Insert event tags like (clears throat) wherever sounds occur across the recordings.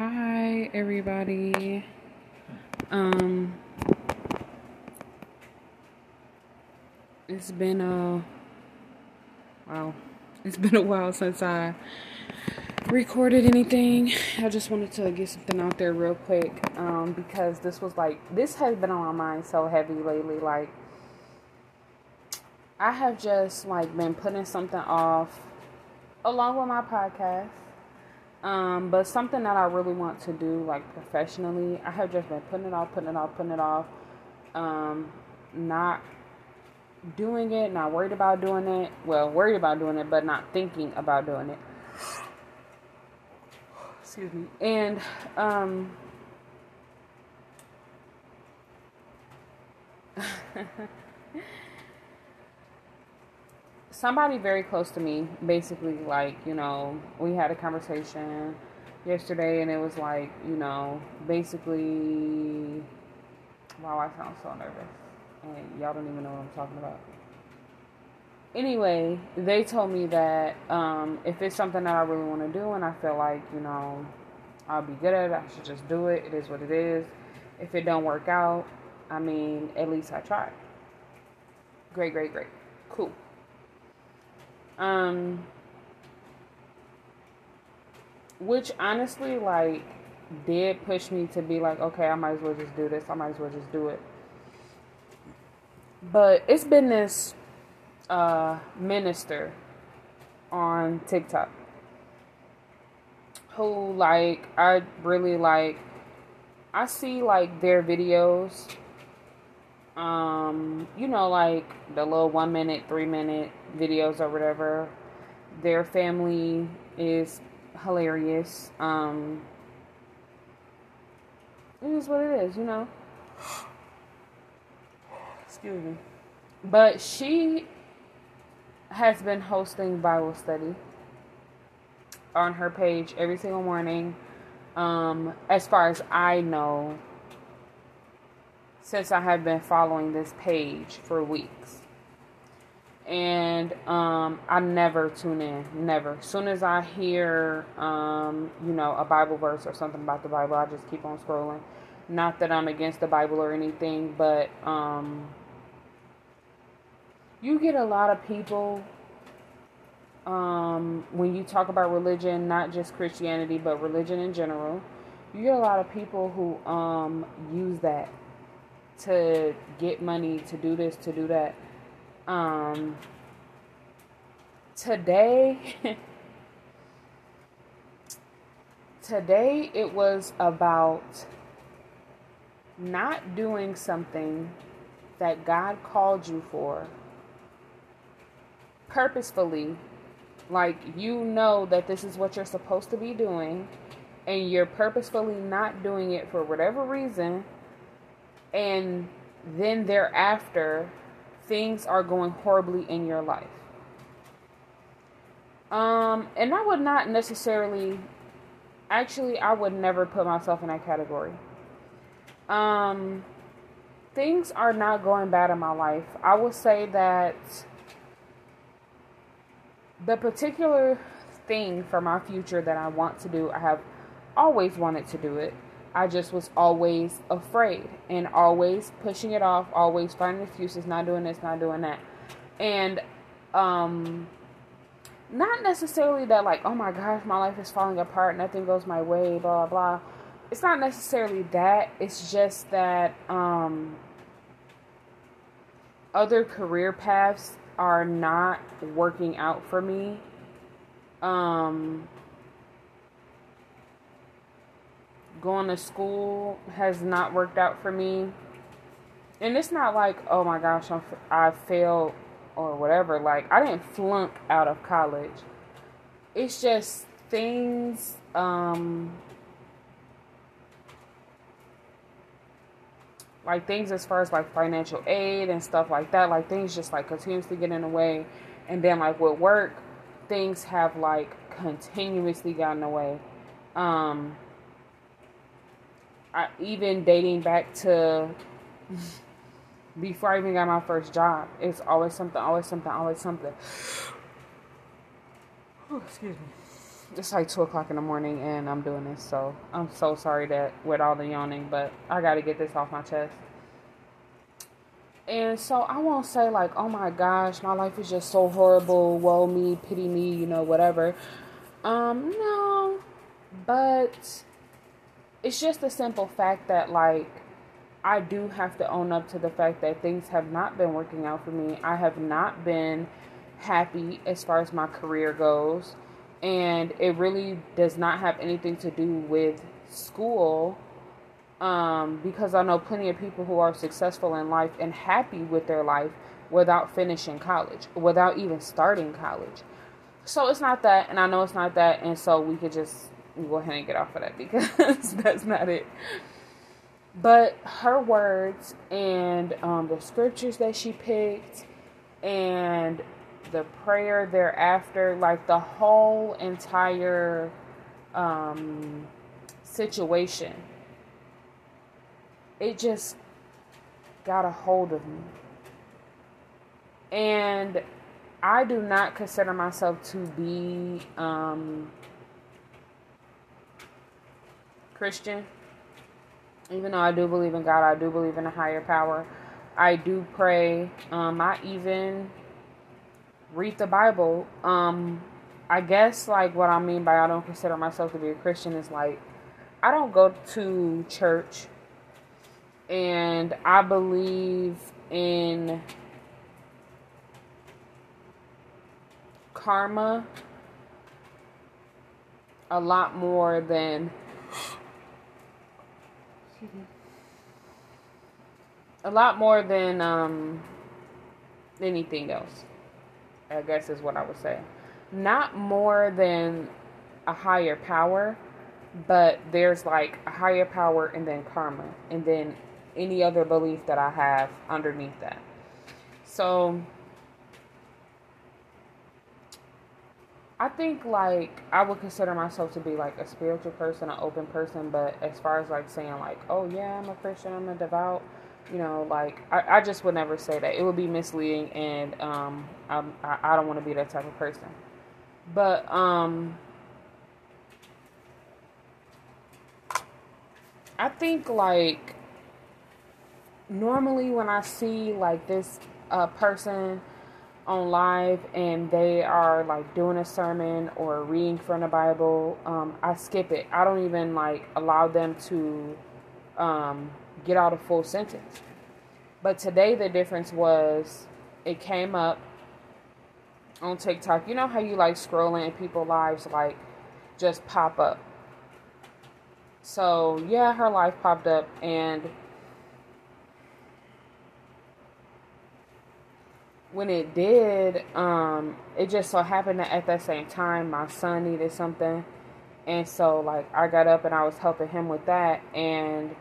Hi everybody. Um it's been a wow. It's been a while since I recorded anything. I just wanted to get something out there real quick um because this was like this has been on my mind so heavy lately like I have just like been putting something off along with my podcast um, but something that I really want to do, like professionally, I have just been putting it off, putting it off, putting it off. Um, not doing it, not worried about doing it. Well, worried about doing it, but not thinking about doing it. Excuse me. And um, (laughs) somebody very close to me basically like you know we had a conversation yesterday and it was like you know basically wow i sound so nervous. And y'all don't even know what i'm talking about. Anyway they told me that um, if it's something that i really want to do and i feel like you know i'll be good at it i should just do it it is what it is. If it don't work out i mean at least i tried. Great great great. Cool um, which honestly, like, did push me to be like, okay, I might as well just do this. I might as well just do it. But it's been this uh, minister on TikTok who, like, I really like. I see like their videos um, you know, like the little one minute, three minute videos or whatever. Their family is hilarious. Um, it is what it is, you know. Excuse me. But she has been hosting Bible study on her page every single morning. Um, as far as I know, since I have been following this page for weeks. And um, I never tune in, never. As soon as I hear, um, you know, a Bible verse or something about the Bible, I just keep on scrolling. Not that I'm against the Bible or anything, but um, you get a lot of people um, when you talk about religion, not just Christianity, but religion in general. You get a lot of people who um, use that to get money to do this to do that. Um today (laughs) today it was about not doing something that God called you for purposefully. Like you know that this is what you're supposed to be doing and you're purposefully not doing it for whatever reason and then thereafter things are going horribly in your life. Um, and I would not necessarily, actually, I would never put myself in that category. Um, things are not going bad in my life. I would say that the particular thing for my future that I want to do, I have always wanted to do it. I just was always afraid and always pushing it off, always finding excuses, not doing this, not doing that. And um not necessarily that like, oh my gosh, my life is falling apart, nothing goes my way, blah blah. It's not necessarily that. It's just that um other career paths are not working out for me. Um going to school has not worked out for me. And it's not like, oh my gosh, I'm, I failed or whatever. Like, I didn't flunk out of college. It's just things, um, like things as far as like financial aid and stuff like that. Like, things just like continuously get in the way. And then, like, with work, things have like continuously gotten away. Um, I, even dating back to before I even got my first job, it's always something, always something, always something. excuse me. it's like two o'clock in the morning and I'm doing this, so I'm so sorry that with all the yawning, but I got to get this off my chest. And so I won't say like, oh my gosh, my life is just so horrible, woe me, pity me, you know, whatever. Um, no, but it's just a simple fact that like I do have to own up to the fact that things have not been working out for me. I have not been happy as far as my career goes and it really does not have anything to do with school um, because I know plenty of people who are successful in life and happy with their life without finishing college, without even starting college. So it's not that, and I know it's not that, and so we could just ahead and get off of that because (laughs) that's not it. But her words and um, the scriptures that she picked and the prayer thereafter, like the whole entire um, situation, it just got a hold of me. And I do not consider myself to be um, Christian. Even though I do believe in God, I do believe in a higher power. I do pray. Um, I even read the Bible. Um, I guess like what I mean by I don't consider myself to be a Christian is like I don't go to church and I believe in karma a lot more than a lot more than um anything else. I guess is what I would say. Not more than a higher power, but there's like a higher power and then karma, and then any other belief that I have underneath that. So I think like I would consider myself to be like a spiritual person, an open person, but as far as like saying like, oh yeah, I'm a Christian, I'm a devout, you know, like I, I just would never say that. It would be misleading, and um, I'm, I I don't want to be that type of person. But um, I think like normally when I see like this uh, person on live and they are like doing a sermon or reading from the Bible, um, I skip it. I don't even like allow them to um, get out a full sentence. But today the difference was it came up on TikTok. You know how you like scrolling and people lives like just pop up. So yeah, her life popped up and when it did, um, it just so happened that at that same time my son needed something. And so like I got up and I was helping him with that and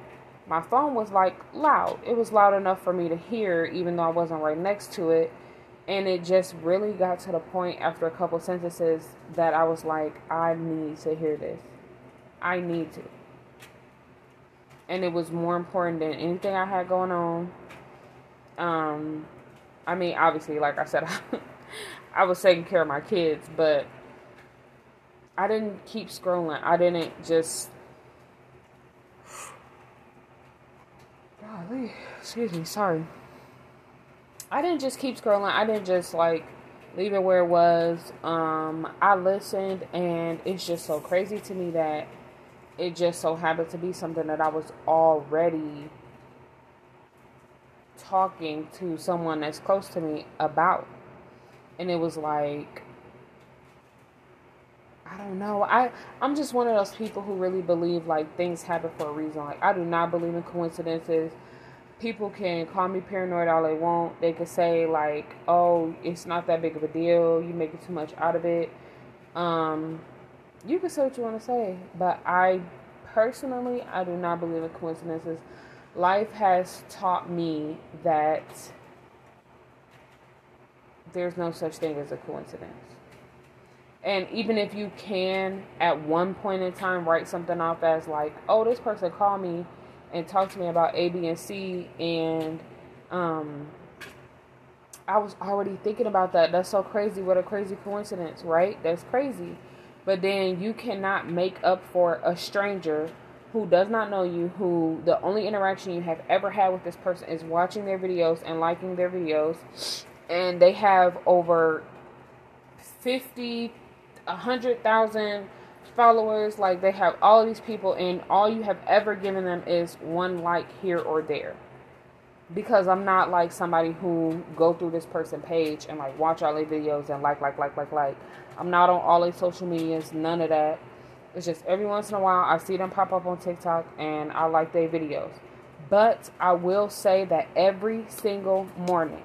my phone was like loud. It was loud enough for me to hear, even though I wasn't right next to it. And it just really got to the point after a couple sentences that I was like, I need to hear this. I need to. And it was more important than anything I had going on. Um, I mean, obviously, like I said, (laughs) I was taking care of my kids, but I didn't keep scrolling. I didn't just Golly, excuse me, sorry. I didn't just keep scrolling. I didn't just like leave it where it was. Um, I listened, and it's just so crazy to me that it just so happened to be something that I was already talking to someone that's close to me about. And it was like, I don't know. I I'm just one of those people who really believe like things happen for a reason. Like I do not believe in coincidences. People can call me paranoid all they want. They can say like, "Oh, it's not that big of a deal. You making too much out of it." Um, you can say what you want to say, but I personally I do not believe in coincidences. Life has taught me that there's no such thing as a coincidence. And even if you can, at one point in time, write something off as like, oh, this person called me and talked to me about A, B, and C, and um, I was already thinking about that. That's so crazy. What a crazy coincidence, right? That's crazy. But then you cannot make up for a stranger who does not know you, who the only interaction you have ever had with this person is watching their videos and liking their videos, and they have over 50, 100,000 followers. Like they have all these people, and all you have ever given them is one like here or there. Because I'm not like somebody who go through this person page and like watch all their videos and like, like, like, like, like. I'm not on all their social medias, none of that. It's just every once in a while I see them pop up on TikTok and I like their videos. But I will say that every single morning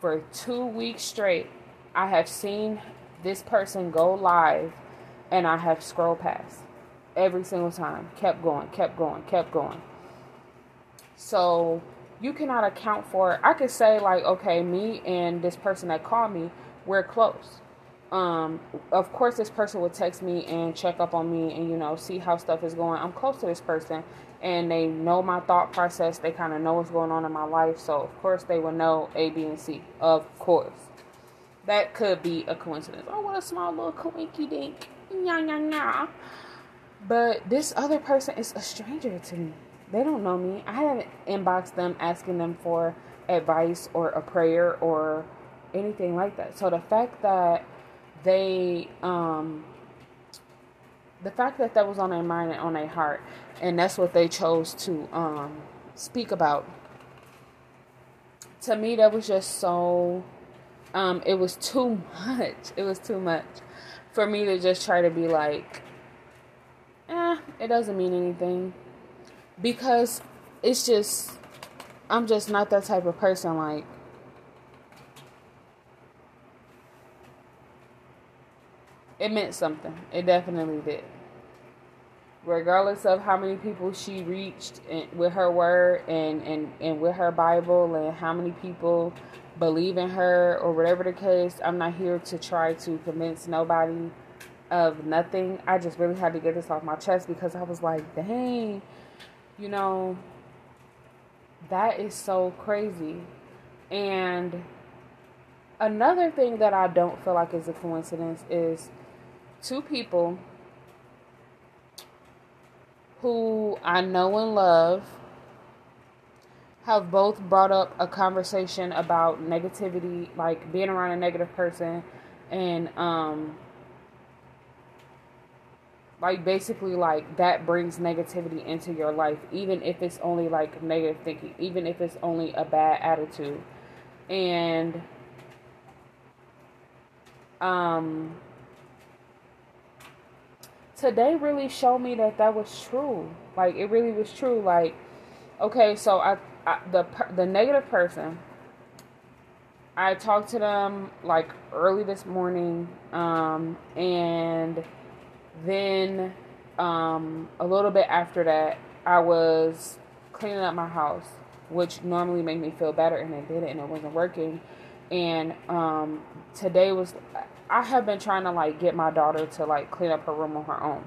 for two weeks straight, I have seen this person go live and I have scrolled past every single time. Kept going, kept going, kept going. So you cannot account for it. I could say like, okay, me and this person that called me, we're close um, of course this person would text me and check up on me and you know see how stuff is going. I'm close to this person and they know my thought process. They kind of know what's going on in my life so of course they would know a b and c. Of course. That could be a coincidence. Oh what a small little coinky dink. Nya nya nya. But this other person is a stranger to me. They don't know me. I haven't inboxed them asking them for advice or a prayer or anything like that. So the fact that they um the fact that that was on their mind and on their heart and that's what they chose to um speak about. To me that was just so um it was too much. (laughs) It was too much for me to just try to be like eh it doesn't mean anything. Because it's just i'm just not that type of person like it meant something. It definitely did. Regardless of how many people she reached with her word and, and, and with her Bible and how many people believe in her or whatever the case, I'm not here to try to convince nobody of nothing. I just really had to get this off my chest because I was like, dang, you know, that is so crazy. And another thing that I don't feel like is a coincidence is two people who I know and love have both brought up a conversation about negativity, like being around a negative person, and um, like basically like that brings negativity into your life, even if it's only like negative thinking, even if it's only a bad attitude, and um today really showed me that that was true. Like it really was true. Like okay, so I, I the the negative person. I talked to them like early this morning, um, and then um, a little bit after that, I was cleaning up my house, which normally made me feel better, and it didn't, and it wasn't working. And um, today was I have been trying to like get my daughter to like clean up her room on her own.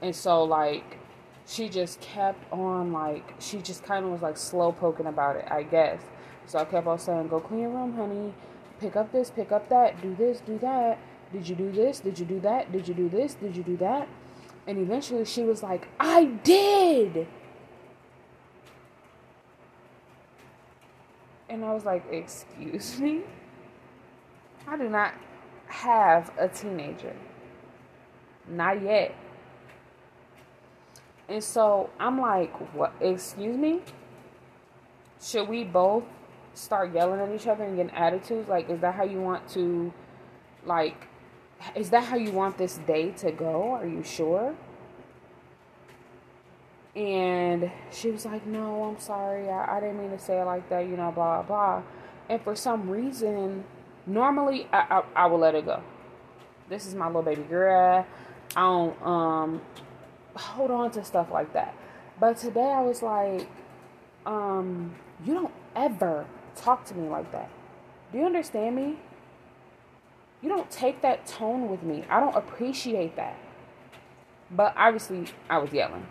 And so like she just kept on like she just kind of was like slow poking about it, I guess. So I kept on saying, "Go clean your room, honey. Pick up this, pick up that, do this, do that. Did you do this? Did you do that? Did you do this? Did you do that?" And eventually she was like, "I did." And I was like, "Excuse (laughs) me? I do not have a teenager. Not yet. And so I'm like, what? Excuse me? Should we both start yelling at each other and getting attitudes? Like, is that how you want to, like, is that how you want this day to go? Are you sure? And she was like, no, I'm sorry. I, I didn't mean to say it like that, you know, blah, blah. And for some reason, Normally, I, I, I will let it go. This is my little baby girl. I don't um hold on to stuff like that. But today I was like, um, you don't ever talk to me like that. Do you understand me? You don't take that tone with me. I don't appreciate that. But obviously, I was yelling.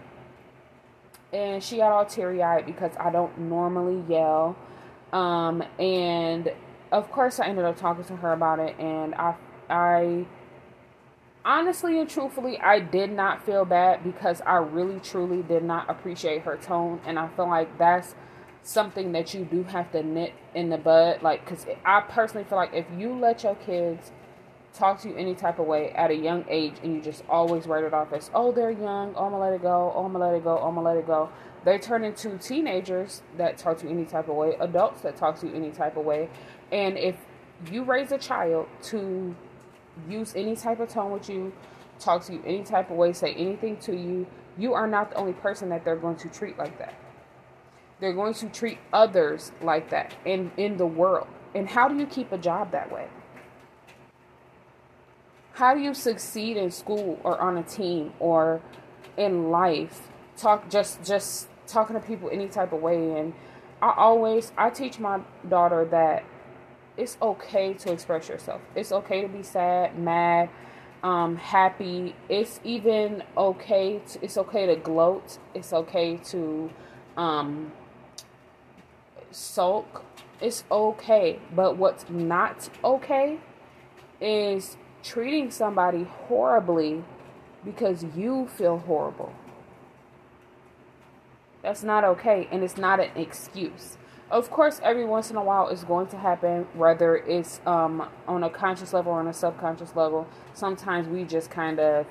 And she got all teary eyed because I don't normally yell. Um, and of course, I ended up talking to her about it, and I, I, honestly and truthfully, I did not feel bad because I really truly did not appreciate her tone, and I feel like that's something that you do have to nip in the bud. Like, because I personally feel like if you let your kids talk to you any type of way at a young age and you just always write it off as, oh, they're young, oh, I'm gonna let it go, oh, I'm gonna let it go, oh, I'm gonna let it go, they turn into teenagers that talk to you any type of way, adults that talk to you any type of way. And if you raise a child to use any type of tone with you, talk to you any type of way, say anything to you, you are not the only person that they're going to treat like that. They're going to treat others like that in, in the world. And how do you keep a job that way? How do you succeed in school or on a team or in life? Talk just just talking to people any type of way and I always I teach my daughter that it's okay to express yourself. It's okay to be sad, mad, um, happy. It's even okay. To, it's okay to gloat. It's okay to um, sulk. It's okay. But what's not okay is treating somebody horribly because you feel horrible. That's not okay, and it's not an excuse of course, every once in a while it's going to happen, whether it's um, on a conscious level or on a subconscious level. Sometimes we just kind of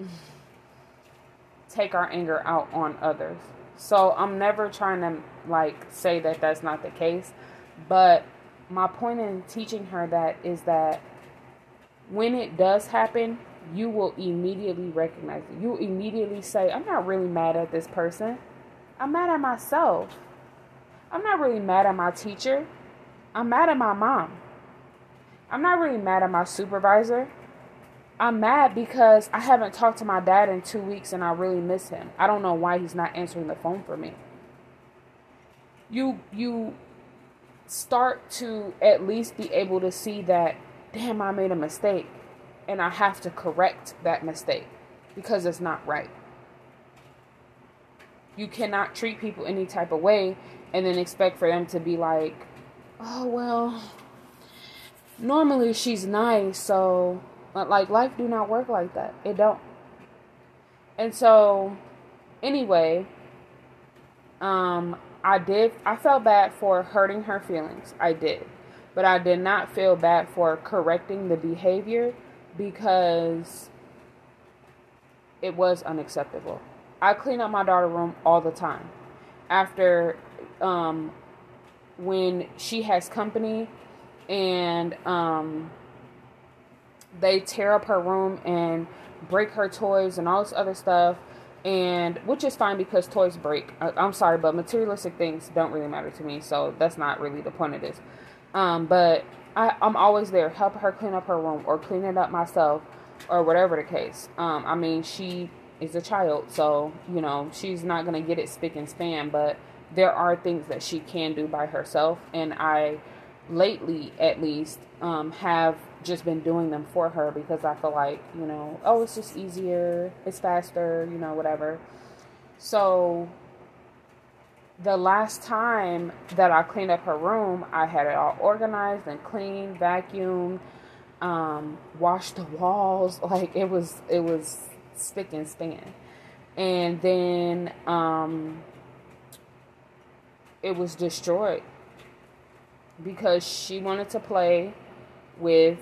(laughs) take our anger out on others. So I'm never trying to like say that that's not the case, but my point in teaching her that is that when it does happen, you will immediately recognize it. You immediately say, I'm not really mad at this person. I'm mad at myself. I'm not really mad at my teacher. I'm mad at my mom. I'm not really mad at my supervisor. I'm mad because I haven't talked to my dad in two weeks and I really miss him. I don't know why he's not answering the phone for me. You you start to at least be able to see that damn I made a mistake and I have to correct that mistake because it's not right. You cannot treat people any type of way and then expect for them to be like, oh, well, normally she's nice, so, like, life do not work like that. It don't. And so, anyway, um, I did, I felt bad for hurting her feelings. I did. But I did not feel bad for correcting the behavior because it was unacceptable. I clean up my daughter room all the time. After um, when she has company and um, they tear up her room and break her toys and all this other stuff and which is fine because toys break. I'm sorry but materialistic things don't really matter to me so that's not really the point of this. Um, but I, i'm always there help her clean up her room or clean it up myself or whatever the case. Um, i mean she is a child, so you know she's not gonna get it spick and span. But there are things that she can do by herself, and I, lately at least, um, have just been doing them for her because I feel like you know, oh, it's just easier, it's faster, you know, whatever. So the last time that I cleaned up her room, I had it all organized and clean, vacuumed, um, washed the walls. (laughs) Like it was, it was spick and span. And then um, it was destroyed because she wanted to play with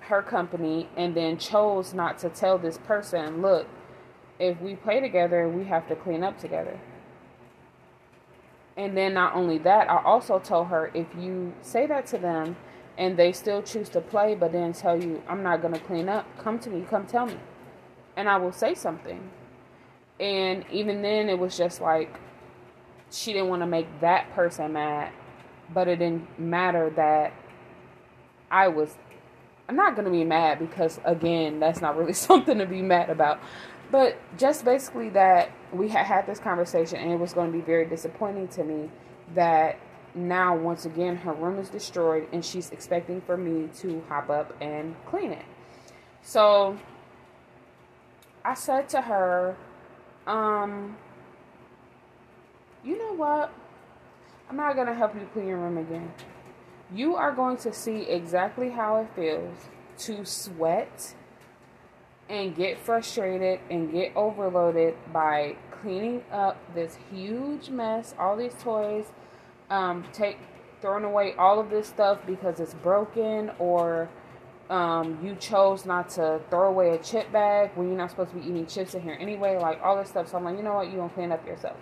her company and then chose not to tell this person, look, if we play together, we have to clean up together. And then not only that, I also told her if you say that to them and they still choose to play, but then tell you, I'm not going to clean up, come to me, come tell me and I will say something. And even then, it was just like she didn't want to make that person mad, but it didn't matter that I was. I'm not going to be mad because, again, that's not really (laughs) something to be mad about. But just basically that we had had this conversation and it was going to be very disappointing to me that now, once again, her room is destroyed and she's expecting for me to hop up and clean it. So I said to her, um, you know what? I'm not going to help you clean your room again. You are going to see exactly how it feels to sweat and get frustrated and get overloaded by cleaning up this huge mess, all these toys, um, take throwing away all of this stuff because it's broken or um, you chose not to throw away a chip bag when you're not supposed to be eating chips in here anyway, like all this stuff. So I'm like, you know what, you're gonna clean up yourself.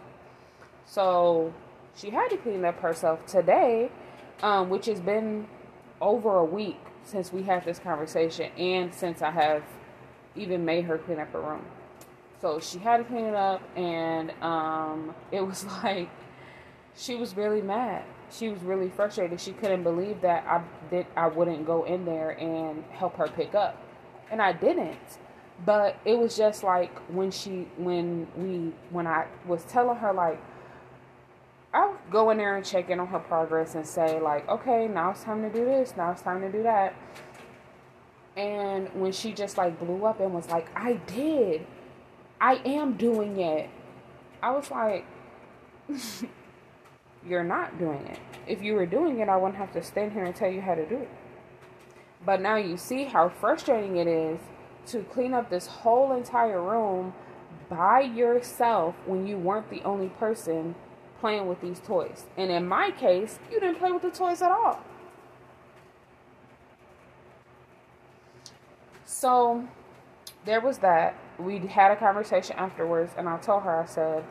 So she had to clean up herself today, um, which has been over a week since we had this conversation and since I have even made her clean up her room. So she had to clean it up, and um, it was (laughs) like she was really mad. She was really frustrated. She couldn't believe that I did. I wouldn't go in there and help her pick up, and I didn't. But it was just like when she, when we, when I was telling her like, I'll go in there and check in on her progress and say like, okay, now it's time to do this. Now it's time to do that. And when she just like blew up and was like, I did. I am doing it. I was like, (laughs) You're not doing it. If you were doing it, I wouldn't have to stand here and tell you how to do it. But now you see how frustrating it is to clean up this whole entire room by yourself when you weren't the only person playing with these toys. And in my case, you didn't play with the toys at all. So there was that. We had a conversation afterwards, and I told her, I said,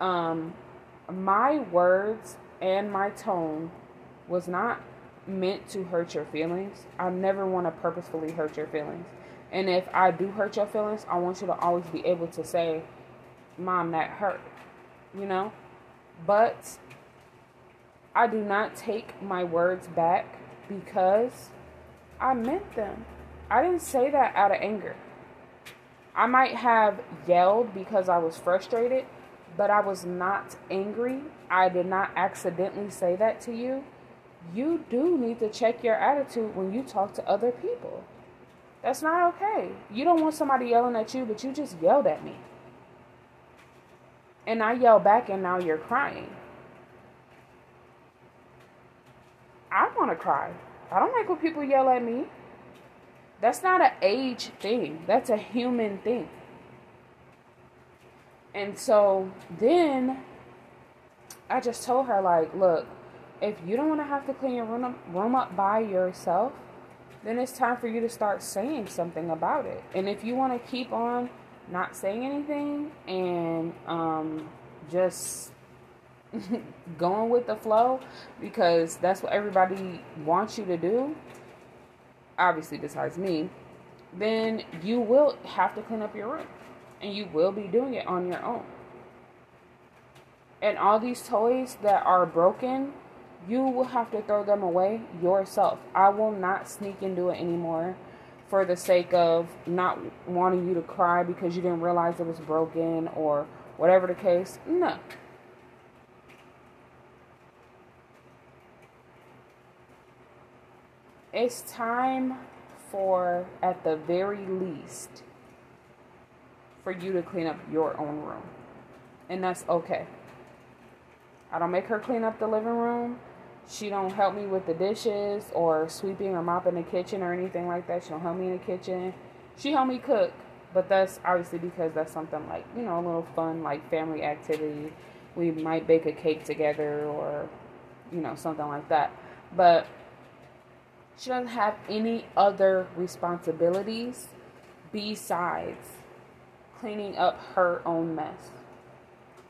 um, my words and my tone was not meant to hurt your feelings. I never want to purposefully hurt your feelings. And if I do hurt your feelings, I want you to always be able to say, Mom, that hurt. You know? But I do not take my words back because I meant them. I didn't say that out of anger. I might have yelled because I was frustrated, but I was not angry. I did not accidentally say that to you. You do need to check your attitude when you talk to other people. That's not okay. You don't want somebody yelling at you, but you just yelled at me. And I yell back, and now you're crying. I want to cry. I don't like when people yell at me. That's not an age thing, that's a human thing. And so then I just told her, like, look, if you don't want to have to clean your room up, room up by yourself, then it's time for you to start saying something about it. And if you want to keep on not saying anything and um, just (laughs) going with the flow because that's what everybody wants you to do, obviously, besides me, then you will have to clean up your room and you will be doing it on your own. And all these toys that are broken, you will have to throw them away yourself. I will not sneak and do it anymore for the sake of not wanting you to cry because you didn't realize it was broken or whatever the case. No. It's time for, at the very least, for you to clean up your own room. And that's okay. I don't make her clean up the living room. She don't help me with the dishes or sweeping or mopping the kitchen or anything like that. She don't help me in the kitchen. She help me cook, but that's obviously because that's something like, you know, a little fun like family activity. We might bake a cake together or you know, something like that. But she doesn't have any other responsibilities besides cleaning up her own mess.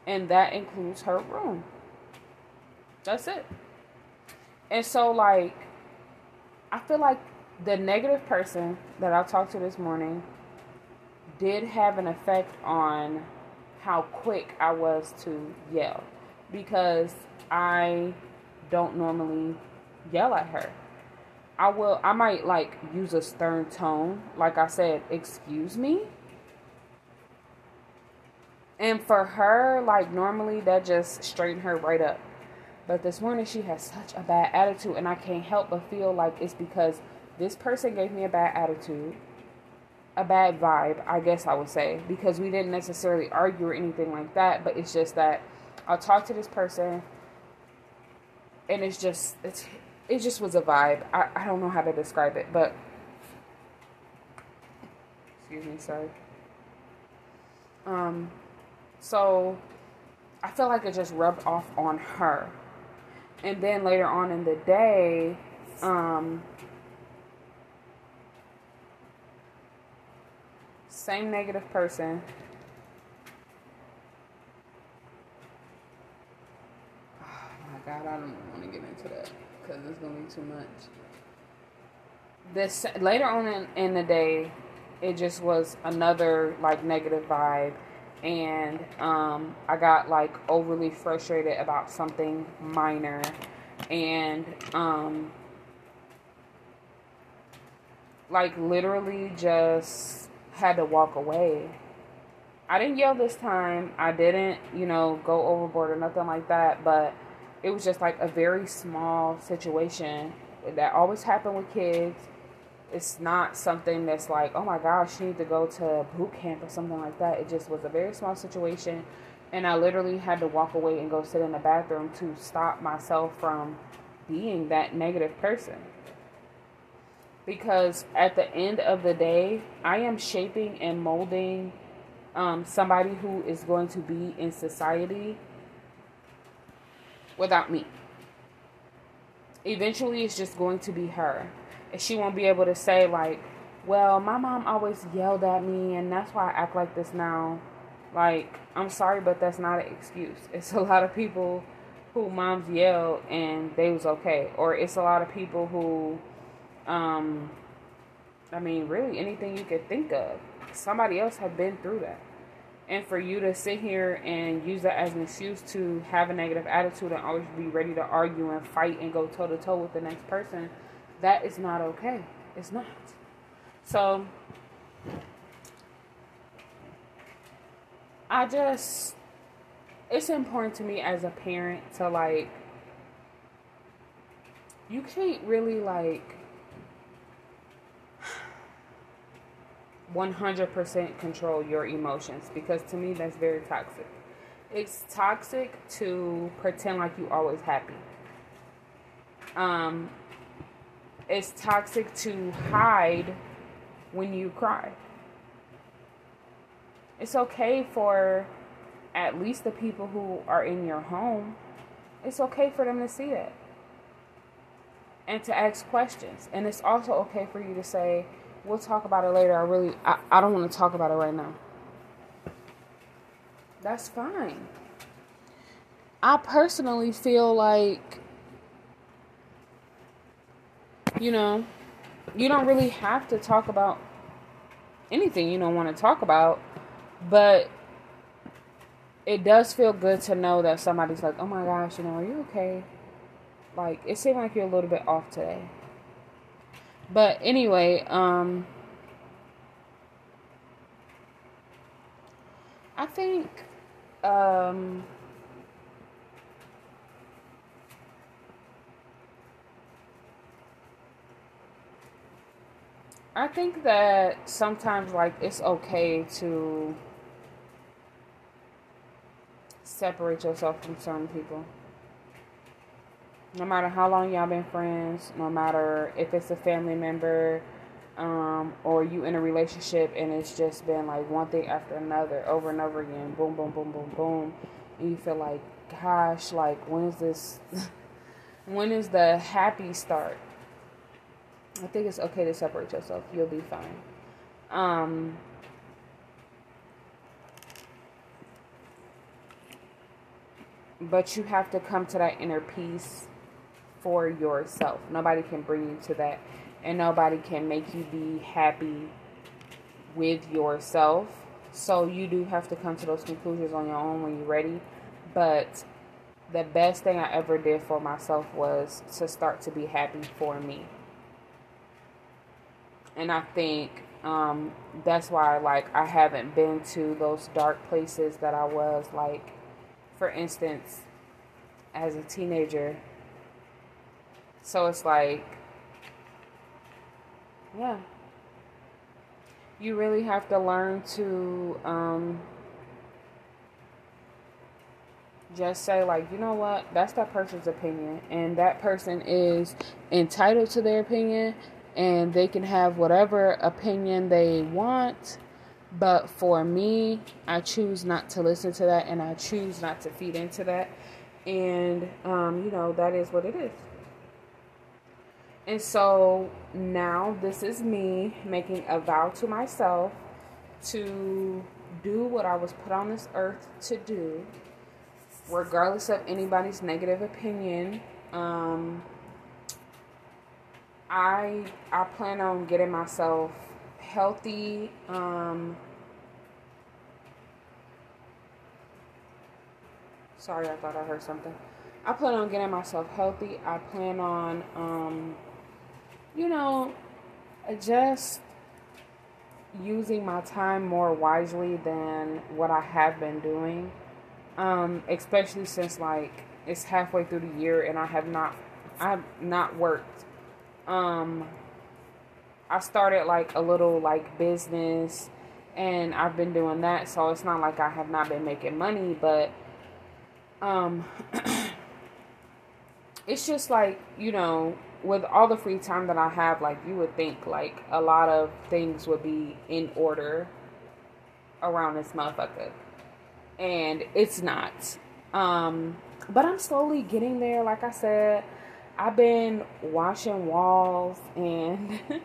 And that includes her room. That's it. And so, like, I feel like the negative person that I talked to this morning did have an effect on how quick I was to yell because I don't normally yell at her. I will I might like use a stern tone like I said, "Excuse me?" And for her, like normally that just straightened her right up. But this morning she has such a bad attitude, and I can't help but feel like it's because this person gave me a bad attitude, a bad vibe, I guess I would say, because we didn't necessarily argue or anything like that. But it's just that I'll talk to this person, and it's just it's it just was a vibe. I, I don't know how to describe it, but Excuse me, sorry. Um, so I feel like it just rubbed off on her. And then later on in the day, um, same negative person. Oh my God, I don't want to get into that because it's gonna be too much. This later on in, in the day, it just was another like negative vibe and um, I got like overly frustrated about something minor and um, like literally just had to walk away. I didn't yell this time. I didn't, you know, go overboard or nothing like that, but it was just like a very small situation that always happened with kids it's not something that's like, oh my gosh, you need to go to boot camp or something like that. It just was a very small situation. And I literally had to walk away and go sit in the bathroom to stop myself from being that negative person. Because at the end of the day, I am shaping and molding um, somebody who is going to be in society without me. Eventually, it's just going to be her she won't be able to say like, "Well, my mom always yelled at me, and that's why I act like this now." Like, I'm sorry, but that's not an excuse. (laughs) It's a lot of people who moms yelled and they was okay, or it's a lot of people who, um, I mean, really anything you could think of. Somebody else had been through that. And for you to sit here and use that as an excuse to have a negative attitude and always be ready to argue and fight and go toe to toe with the next person, that is not okay. It's not. So I just it's important to me as a parent to like you can't really like 100% control your emotions because to me that's very toxic. It's toxic to pretend like you're always happy. Um it's toxic to hide when you cry. It's okay for at least the people who are in your home, it's okay for them to see that and to ask questions. And it's also okay for you to say, we'll talk about it later. I really, I, I don't want to talk about it right now. That's fine. I personally feel like you know, you don't really have to talk about anything you don't want to talk about, but it does feel good to know that somebody's like, oh my gosh, you know, are you okay? Like, it seemed like you're a little bit off today. But anyway, um, I think, um, I think that sometimes like it's okay to separate yourself from certain people. No matter how long y'all been friends, no matter if it's a family member, um, or you in a relationship and it's just been like one thing after another over and over again, boom, boom, boom, boom, boom, and you feel like, gosh, like when is this? (laughs) when is the happy start? I think it's okay to separate yourself. You'll be fine. Um, but you have to come to that inner peace for yourself. Nobody can bring you to that, and nobody can make you be happy with yourself. So you do have to come to those conclusions on your own when you're ready. But the best thing I ever did for myself was to start to be happy for me and I think um, that's why like I haven't been to those dark places that I was like for instance as a teenager. So it's like yeah. You really have to learn to um, just say like you know what? That's that person's opinion. And that person is entitled to their opinion and they can have whatever opinion they want. But for me, I choose not to listen to that and I choose not to feed into that. And, um, you know, that is what it is. And so now this is me making a vow to myself to do what I was put on this earth to do, regardless of anybody's negative opinion. Um, I I plan on getting myself healthy. Um, sorry, I thought I heard something. I plan on getting myself healthy. I plan on, um, you know, just using my time more wisely than what I have been doing. Um, especially since like it's halfway through the year and I have not I've not worked. Um I started like a little like business and I've been doing that so it's not like I have not been making money but um (coughs) it's just like, you know, with all the free time that I have, like you would think like a lot of things would be in order around this motherfucker. And it's not. Um but I'm slowly getting there, like I said. I've been washing walls and (laughs)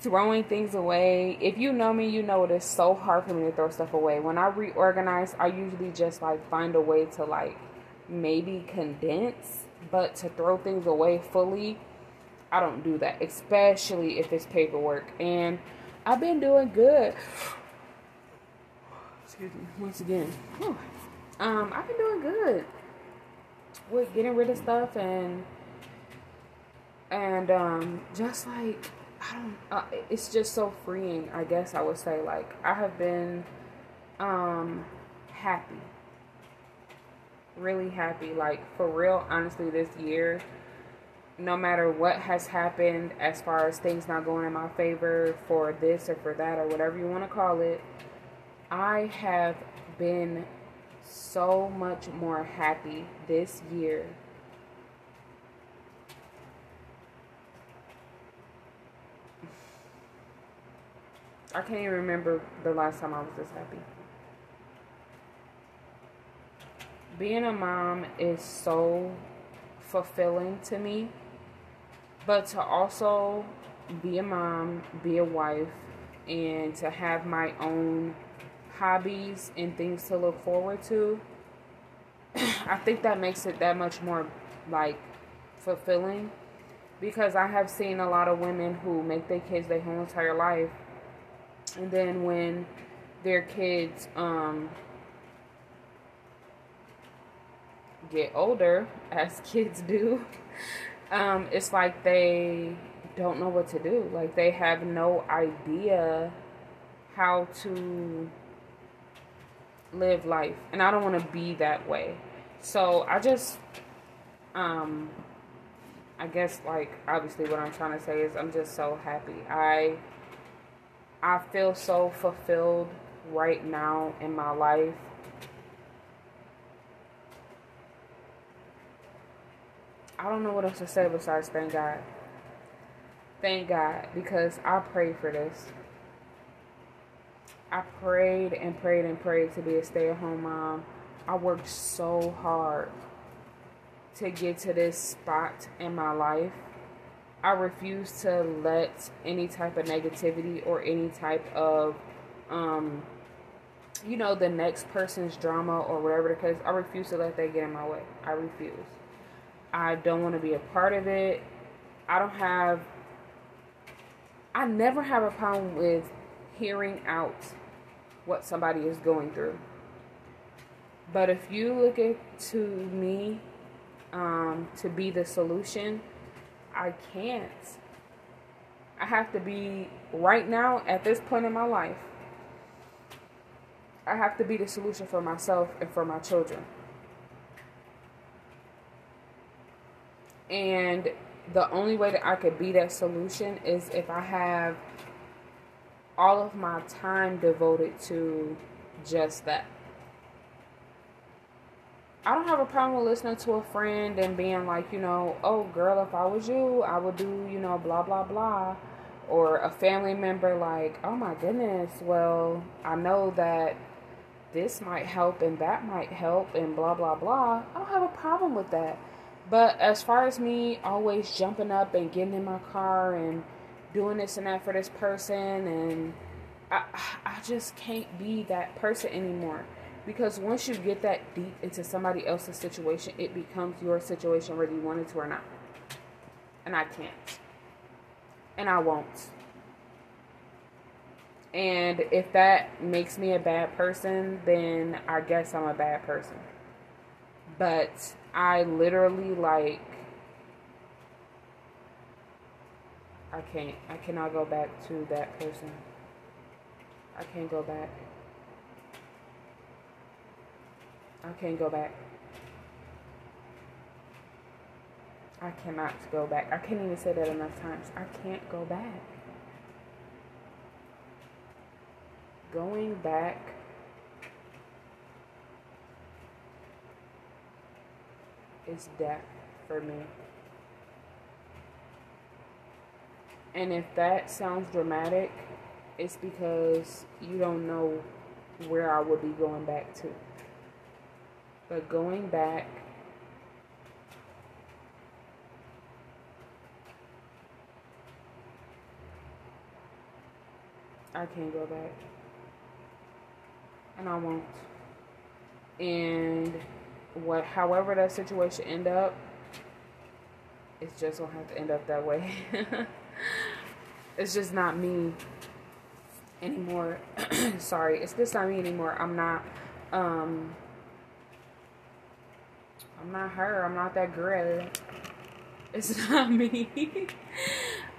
throwing things away. If you know me, you know it is so hard for me to throw stuff away. When I reorganize, I usually just like find a way to like maybe condense, but to throw things away fully, I don't do that, especially if it's paperwork. And I've been doing good. (sighs) Excuse me, once again. Whew. (sighs) Um, I've been doing good with getting rid of stuff and and um, just like I don't, uh, it's just so freeing. I guess I would say like I have been um happy really happy. Like, for real, honestly, this year, no matter what has happened as far as things not going in my favor for this or for that or whatever you want to call it, I have been so much more happy this year. I can't even remember the last time I was this happy. being a mom is so fulfilling to me. But to also be a mom, be a wife, and to have my own hobbies and things to look forward to, (clears throat) I think that makes it that much more like fulfilling because I have seen a lot of women who make their kids their whole entire life and then when their kids um get older, as (laughs) kids do, um, it's like they don't know what to do. Like they have no idea how to live life. And I don't want to be that way. So I just, um, I guess like obviously what I'm trying to say is I'm just so happy. I, I feel so fulfilled right now in my life I don't know what else to say besides thank God. Thank God because I prayed for this. I prayed and prayed and prayed to be a stay at home mom. I worked so hard to get to this spot in my life. I refuse to let any type of negativity or any type of, um, you know, the next person's drama or whatever the case, I refuse to let that get in my way. I refuse. I don't want to be a part of it. I don't have, I never have a problem with hearing out what somebody is going through. But if you look at to me um, to be the solution, I can't. I have to be right now at this point in my life. I have to be the solution for myself and for my children. And the only way that I could be that solution is if I have all of my time devoted to just that. I don't have a problem with listening to a friend and being like, you know, oh girl, if I was you, I would do, you know, blah blah blah. Or a family member like, oh my goodness, well, I know that this might help and that might help and blah blah blah. I don't have a problem with that. But as far as me always jumping up and getting in my car and doing this and that for this person and I I just can't be that person anymore. Because once you get that deep into somebody else's situation, it becomes your situation whether you want it to or not. And I can't. And I won't. And if that makes me a bad person, then I guess I'm a bad person. But I literally like I can't I cannot go back to that person. I can't go back. I can't go back. I cannot go back. I can't even say that enough times. I can't go back. Going back is death for me. And if that sounds dramatic, it's because you don't know where I would be going back to. But going back, I can't go back. And I won't. And what however that situation end up, it's just gonna have to end up that way. (laughs) it's just not me anymore. (clears throat) Sorry, it's just not me anymore. I'm not um I'm not her. I'm not that girl. It's (laughs) not me.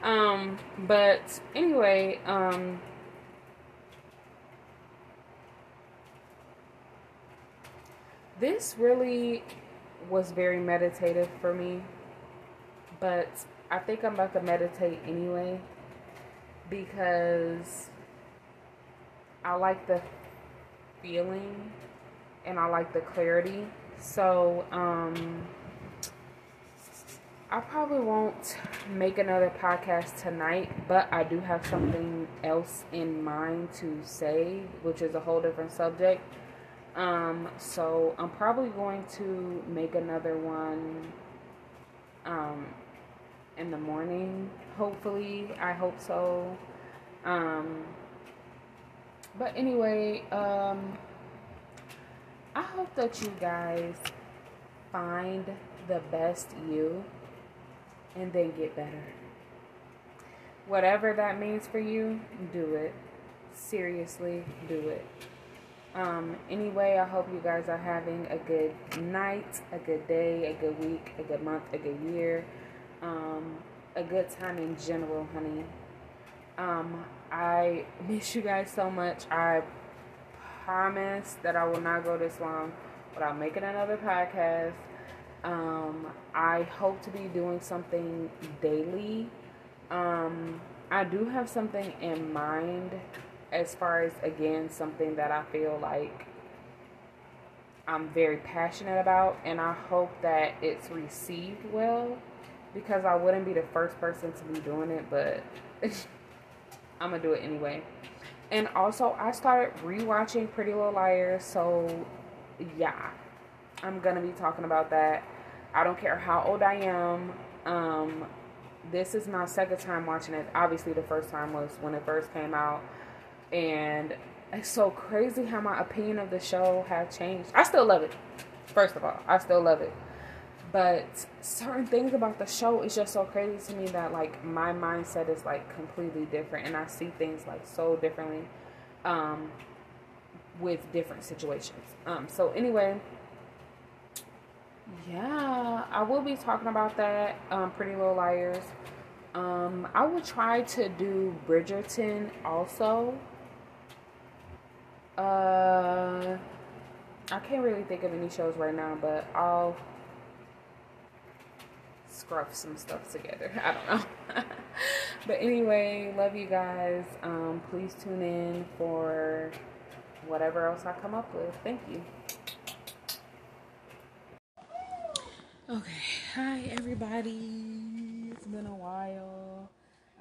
um, but anyway, um, this really was very meditative for me. But I think I'm about to meditate anyway because I like the feeling and I like the clarity so, um, I probably won't make another podcast tonight, but I do have something else in mind to say, which is a whole different subject. Um, so I'm probably going to make another one um, in the morning. Hopefully, I hope so. Um, but anyway, um, I hope that you guys find the best you and then get better. Whatever that means for you, do it. Seriously, do it. Um, anyway, I hope you guys are having a good night, a good day, a good week, a good month, a good year, um, a good time in general, honey. Um, I (laughs) miss you guys so much. I promise that I will not go this long without making another podcast. Um, I hope to be doing something daily. Um, I do have something in mind as far as, again, something that I feel like I'm very passionate about, and I hope that it's received well because I wouldn't be the first person to be doing it, but (laughs) I'm gonna do it anyway. And also, I started rewatching Pretty Little Liars, so yeah, I'm gonna be talking about that. I don't care how old I am. Um, this is my second time watching it. Obviously, the first time was when it first came out, and it's so crazy how my opinion of the show have changed. I still love it. First of all, I still love it. But certain things about the show is just so crazy to me that like my mindset is like completely different and I see things like so differently um with different situations. Um so anyway, yeah, I will be talking about that um Pretty Little Liars. Um I will try to do Bridgerton also. Uh I can't really think of any shows right now, but I'll scruff some stuff together. (laughs) I don't know. (laughs) but anyway, love you guys. Um, please tune in for whatever else I come up with. Thank you. Okay, hi everybody. It's been a while.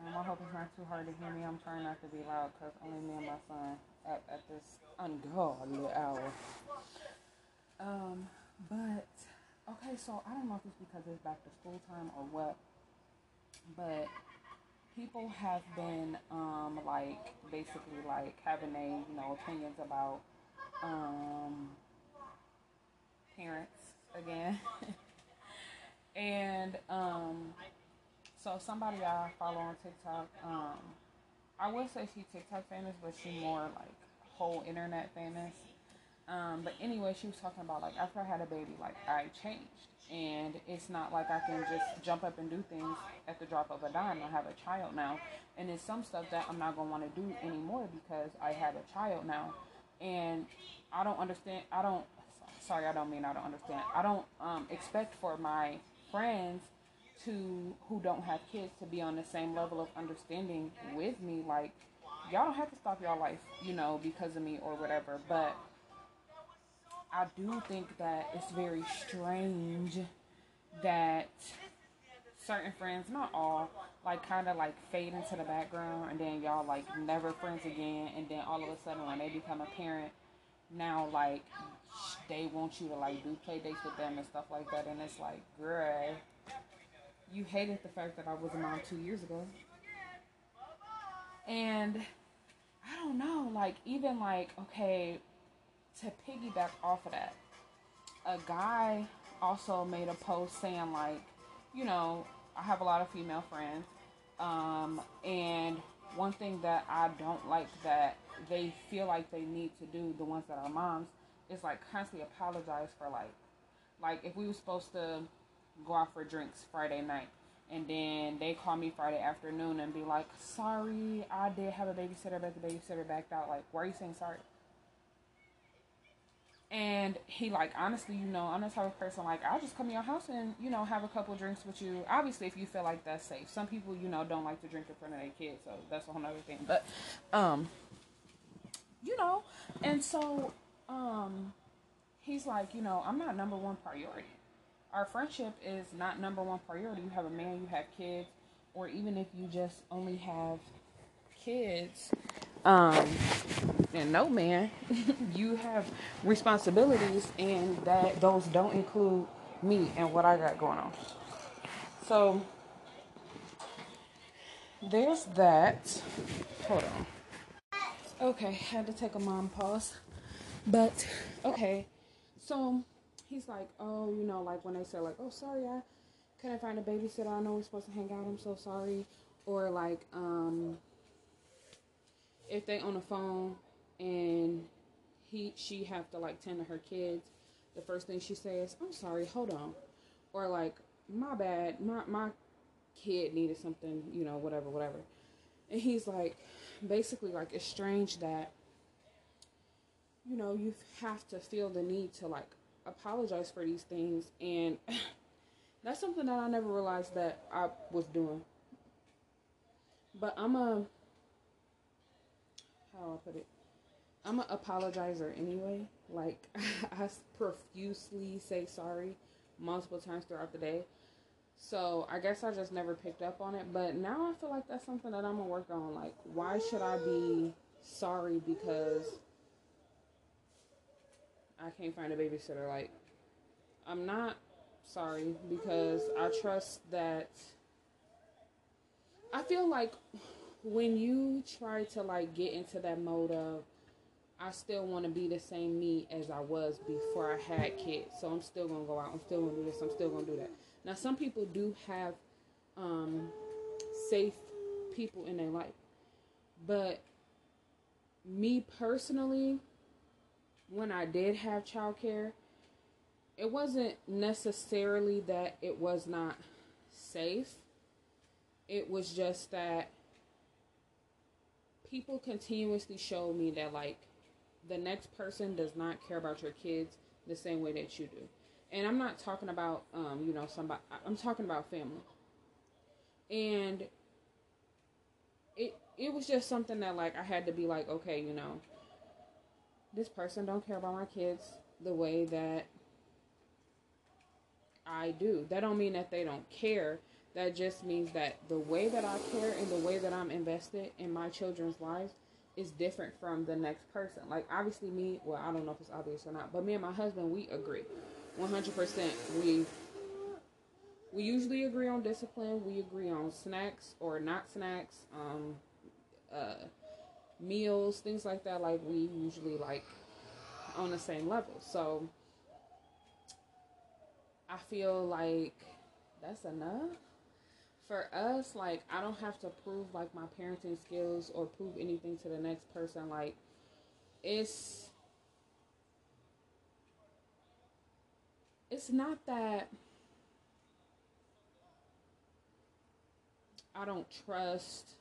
Um, I hope it's not too hard to hear me. I'm trying not to be loud because only me and my son up at this ungodly hour. Um, but okay, so I don't know if it's because it's back to school time or what, but people have been um like basically like having a you know opinions about um parents again. (laughs) And um, so somebody I follow on TikTok, um, I would say she's TikTok famous, but she more like whole internet famous. Um, but anyway, she was talking about like after I had a baby, like I changed, and it's not like I can just jump up and do things at the drop of a dime. I have a child now, and it's some stuff that I'm not gonna want to do anymore because I have a child now, and I don't understand. I don't. Sorry, I don't mean I don't understand. I don't um, expect for my friends to who don't have kids to be on the same level of understanding with me like y'all don't have to stop y'all life you know because of me or whatever but i do think that it's very strange that certain friends not all like kind of like fade into the background and then y'all like never friends again and then all of a sudden when they become a parent now like they want you to like do play dates with them and stuff like that and it's like girl you hated the fact that i was a mom two years ago. And i don't know like even like okay to piggyback off of that a guy also made a post saying like you know i have a lot of female friends um, and one thing that i don't like that they feel like they need to do the ones that are moms is like constantly apologize for like like if we were supposed to go out for drinks Friday night and then they call me Friday afternoon and be like, Sorry, I did have a babysitter, but the babysitter backed out. Like, why are you saying sorry? And he like, honestly, you know, I'm the type of person like I'll just come to your house and, you know, have a couple drinks with you. Obviously if you feel like that's safe. Some people, you know, don't like to drink in front of their kids, so that's a whole other thing. But um you know, and so um, he's like, you know, I'm not number one priority. Our friendship is not number one priority. You have a man, you have kids, or even if you just only have kids, um, and no man, (laughs) you have responsibilities, and that those don't include me and what I got going on. So there's that. Hold on. Okay, had to take a mom pause. But okay, so he's like, oh, you know, like when they say like, oh, sorry, I couldn't find a babysitter. I know we're supposed to hang out. I'm so sorry. Or like, um, if they on the phone and he she have to like tend to her kids, the first thing she says, I'm sorry, hold on. Or like, my bad, my my kid needed something, you know, whatever, whatever. And he's like, basically like it's strange that you know, you have to feel the need to like apologize for these things. And (laughs) that's something that I never realized that I was doing. But I'm a, how I put it? I'm an apologizer anyway. Like, (laughs) I profusely say sorry multiple times throughout the day. So I guess I just never picked up on it. But now I feel like that's something that I'm to work on. Like, why should I be sorry because I can't find a babysitter. Like, I'm not sorry because I trust that. I feel like when you try to like get into that mode of I still want to be the same me as I was before I had kids. So I'm still gonna go out. I'm still gonna do this. I'm still gonna do that. Now some people do have um, safe people in their life, but me personally, when I did have childcare, it wasn't necessarily that it was not safe. It was just that people continuously show me that like the next person does not care about your kids the same way that you do. And I'm not talking about um, you know, somebody I'm talking about family. And it it was just something that like I had to be like, okay, you know, this person don't care about my kids the way that I do. That don't mean that they don't care. That just means that the way that I care and the way that I'm invested in my children's lives is different from the next person. Like obviously me, well, I don't know if it's obvious or not, but me and my husband, we agree. 100% we we usually agree on discipline. We agree on snacks or not snacks, um uh meals, things like that like we usually like on the same level. So I feel like that's enough for us. Like I don't have to prove like my parenting skills or prove anything to the next person. Like it's it's not that I don't trust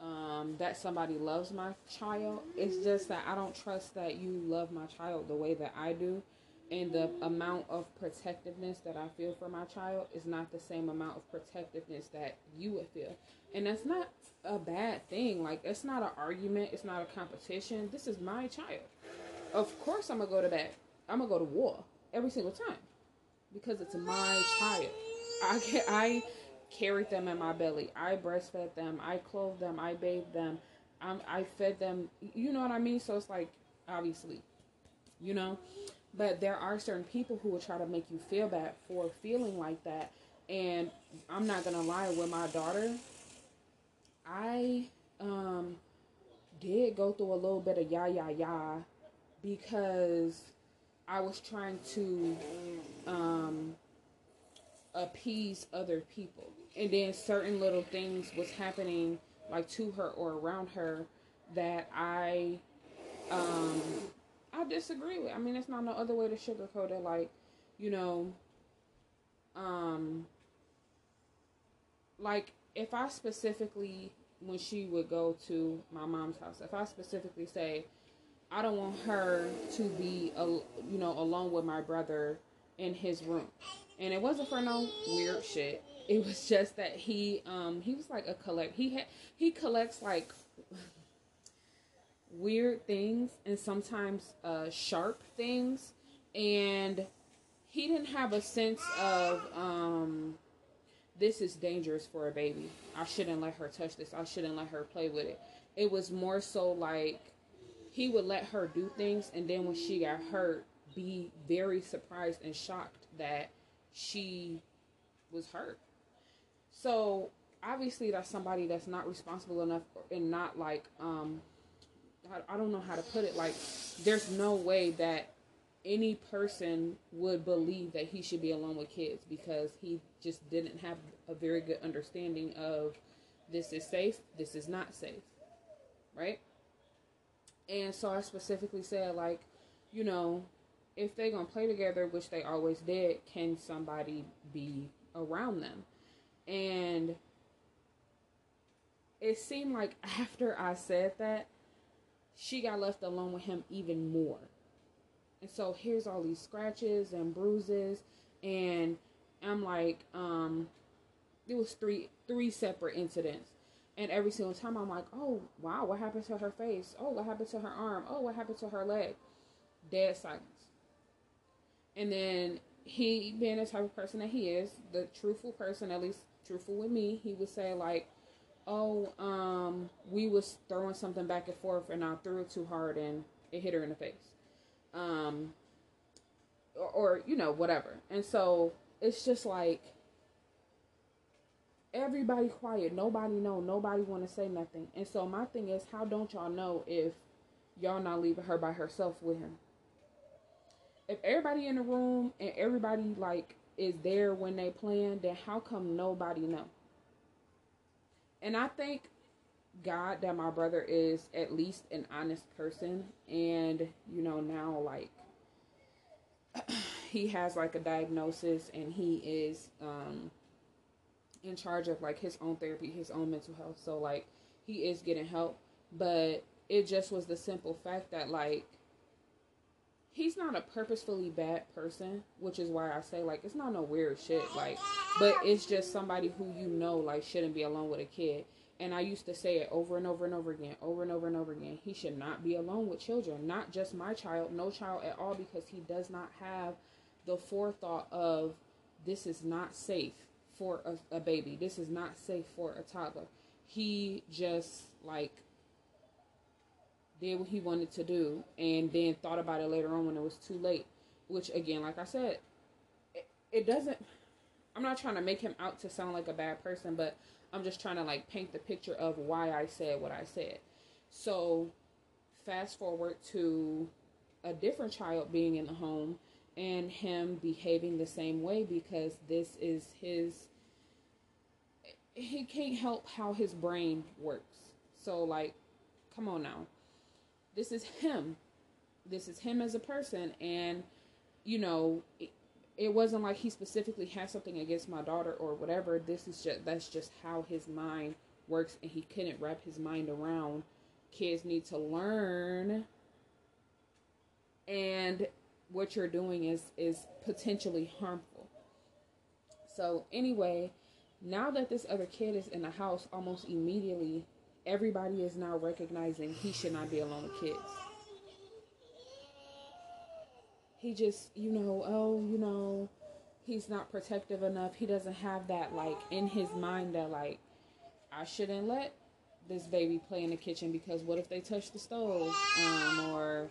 um, that somebody loves my child. It's just that I don't trust that you love my child the way that I do. And the amount of protectiveness that I feel for my child is not the same amount of protectiveness that you would feel. And that's not a bad thing. Like, it's not an argument, it's not a competition. This is my child. Of course, I'm to go to bed. I'm to go to war every single time because it's my child. I, I carried them in my belly. I breastfed them. I clothed them. I bathed them. I'm, I fed them. You know what I mean? So it's like, obviously, you know? But there are certain people who will try to make you feel bad for feeling like that. And I'm not to lie, with my daughter, I um, did go through a little bit of yah, yah, yah because I was trying to um, appease other people and then certain little things was happening like to her or around her that i um i disagree with i mean it's not no other way to sugarcoat it like you know um like if i specifically when she would go to my mom's house if i specifically say i don't want her to be a, you know alone with my brother in his room and it wasn't for no weird shit. It was just that he um he was like a collect he had he collects like weird things and sometimes uh sharp things and he didn't have a sense of um this is dangerous for a baby. I shouldn't let her touch this. I shouldn't let her play with it. It was more so like he would let her do things and then when she got hurt be very surprised and shocked that she was hurt. So obviously that's somebody that's not responsible enough and not like um I, I don't know how to put it like there's no way that any person would believe that he should be alone with kids because he just didn't have a very good understanding of this is safe, this is not safe. Right? And so I specifically said like, you know, if they're gonna play together, which they always did, can somebody be around them? And it seemed like (laughs) after I said that, she got left alone with him even more. And so here's all these scratches and bruises and I'm like, um, it was three three separate incidents. And every single time I'm like, oh wow, what happened to her face? Oh, what happened to her arm? Oh, what happened to her leg? Dead silence. And then he, being the type of person that he is, the truthful person, at least truthful with me, he would say like, "Oh, um, we was throwing something back and forth, and I threw it too hard, and it hit her in the face." Um, or, or you know, whatever. And so it's just like everybody quiet nobody know nobody want to say nothing and so my thing is how don't y'all know if y'all not leaving her by herself with him if everybody in the room and everybody like is there when they plan, then how come nobody know? And I thank God that my brother is at least an honest person and you know now like (clears throat) he has like a diagnosis and he is um in charge of like his own therapy, his own mental health. So like he is getting help, but it just was the simple fact that like he's not a purposefully bad person, which is why I say like it's not no weird shit, like but it's just somebody who you know like shouldn't be alone with a kid. And I used to say it over and over and over again, over and over and over again. He should not be alone with children, not just my child, no child at all, because he does not have the forethought of this is not safe for a, a baby. This is not safe for a toddler. He just like did what he wanted to do and then thought about it later on when it was too late. Which again, like I said, it, it doesn't I'm not trying to make him out to sound like a bad person, but I'm just trying to like paint the picture of why I said what I said. So fast forward to a different child being in the home and him behaving the same way because this is his he can't help how his brain works. So like come on now. This is him. This is him as a person and you know it, it wasn't like he specifically had something against my daughter or whatever. This is just that's just how his mind works and he couldn't wrap his mind around kids need to learn and what you're doing is is potentially harmful. So anyway, now that this other kid is in the house almost immediately everybody is now recognizing he should not be alone with kids. He just, you know, oh, you know, he's not protective enough. He doesn't have that like in his mind that like I shouldn't let this baby play in the kitchen because what if they touch the stove um, or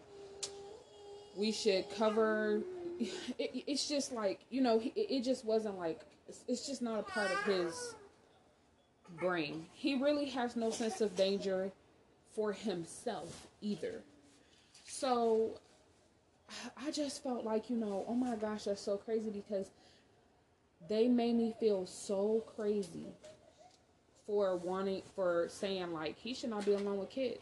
we should cover (laughs) it, it's just like you know it, it just wasn't like it's, it's just not a part of his brain he really has no sense of danger for himself either so i just felt like you know oh my gosh that's so crazy because they made me feel so crazy for wanting for saying like he should not be alone with kids.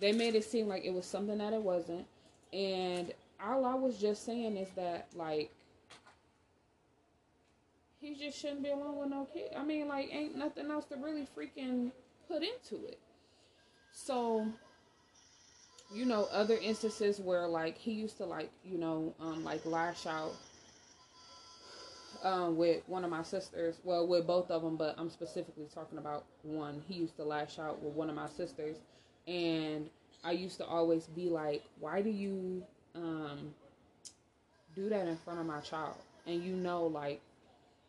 They made it seem like it was something that it wasn't. And all I was just saying is that like he just shouldn't be alone with no kid. I mean, like ain't nothing else to really freaking put into it. So, you know, other instances where like he used to like, you know, um like lash out um, with one of my sisters. Well, with both of them, but I'm specifically talking about one. He used to lash out with one of my sisters, and I used to always be like, "Why do you um, do that in front of my child?" And you know, like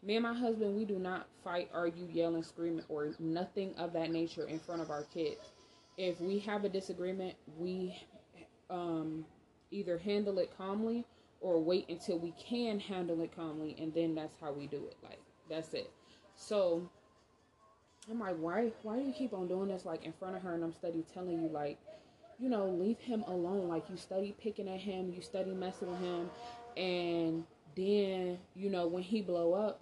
me and my husband, we do not fight, argue, yell, and scream, or nothing of that nature in front of our kids. If we have a disagreement, we um, either handle it calmly or wait until we can handle it calmly and then that's how we do it. Like that's it. So i'm like why why do you keep on doing this like in front of her and i'm steady telling you like you know leave him alone. Like you study picking at him you study messing with him and then you know when he blow up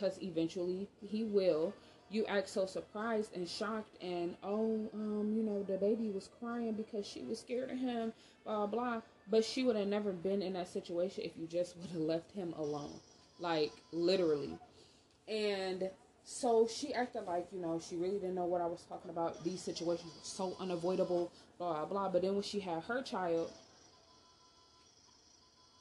because eventually he will. You act so surprised and shocked and oh um you know the baby was crying because she was scared of him blah blah. But she would have never been in that situation if you just would have left him alone. Like literally. And so she acted like you know she really didn't know what i was talking about. These situations were so unavoidable blah blah blah. But then when she had her child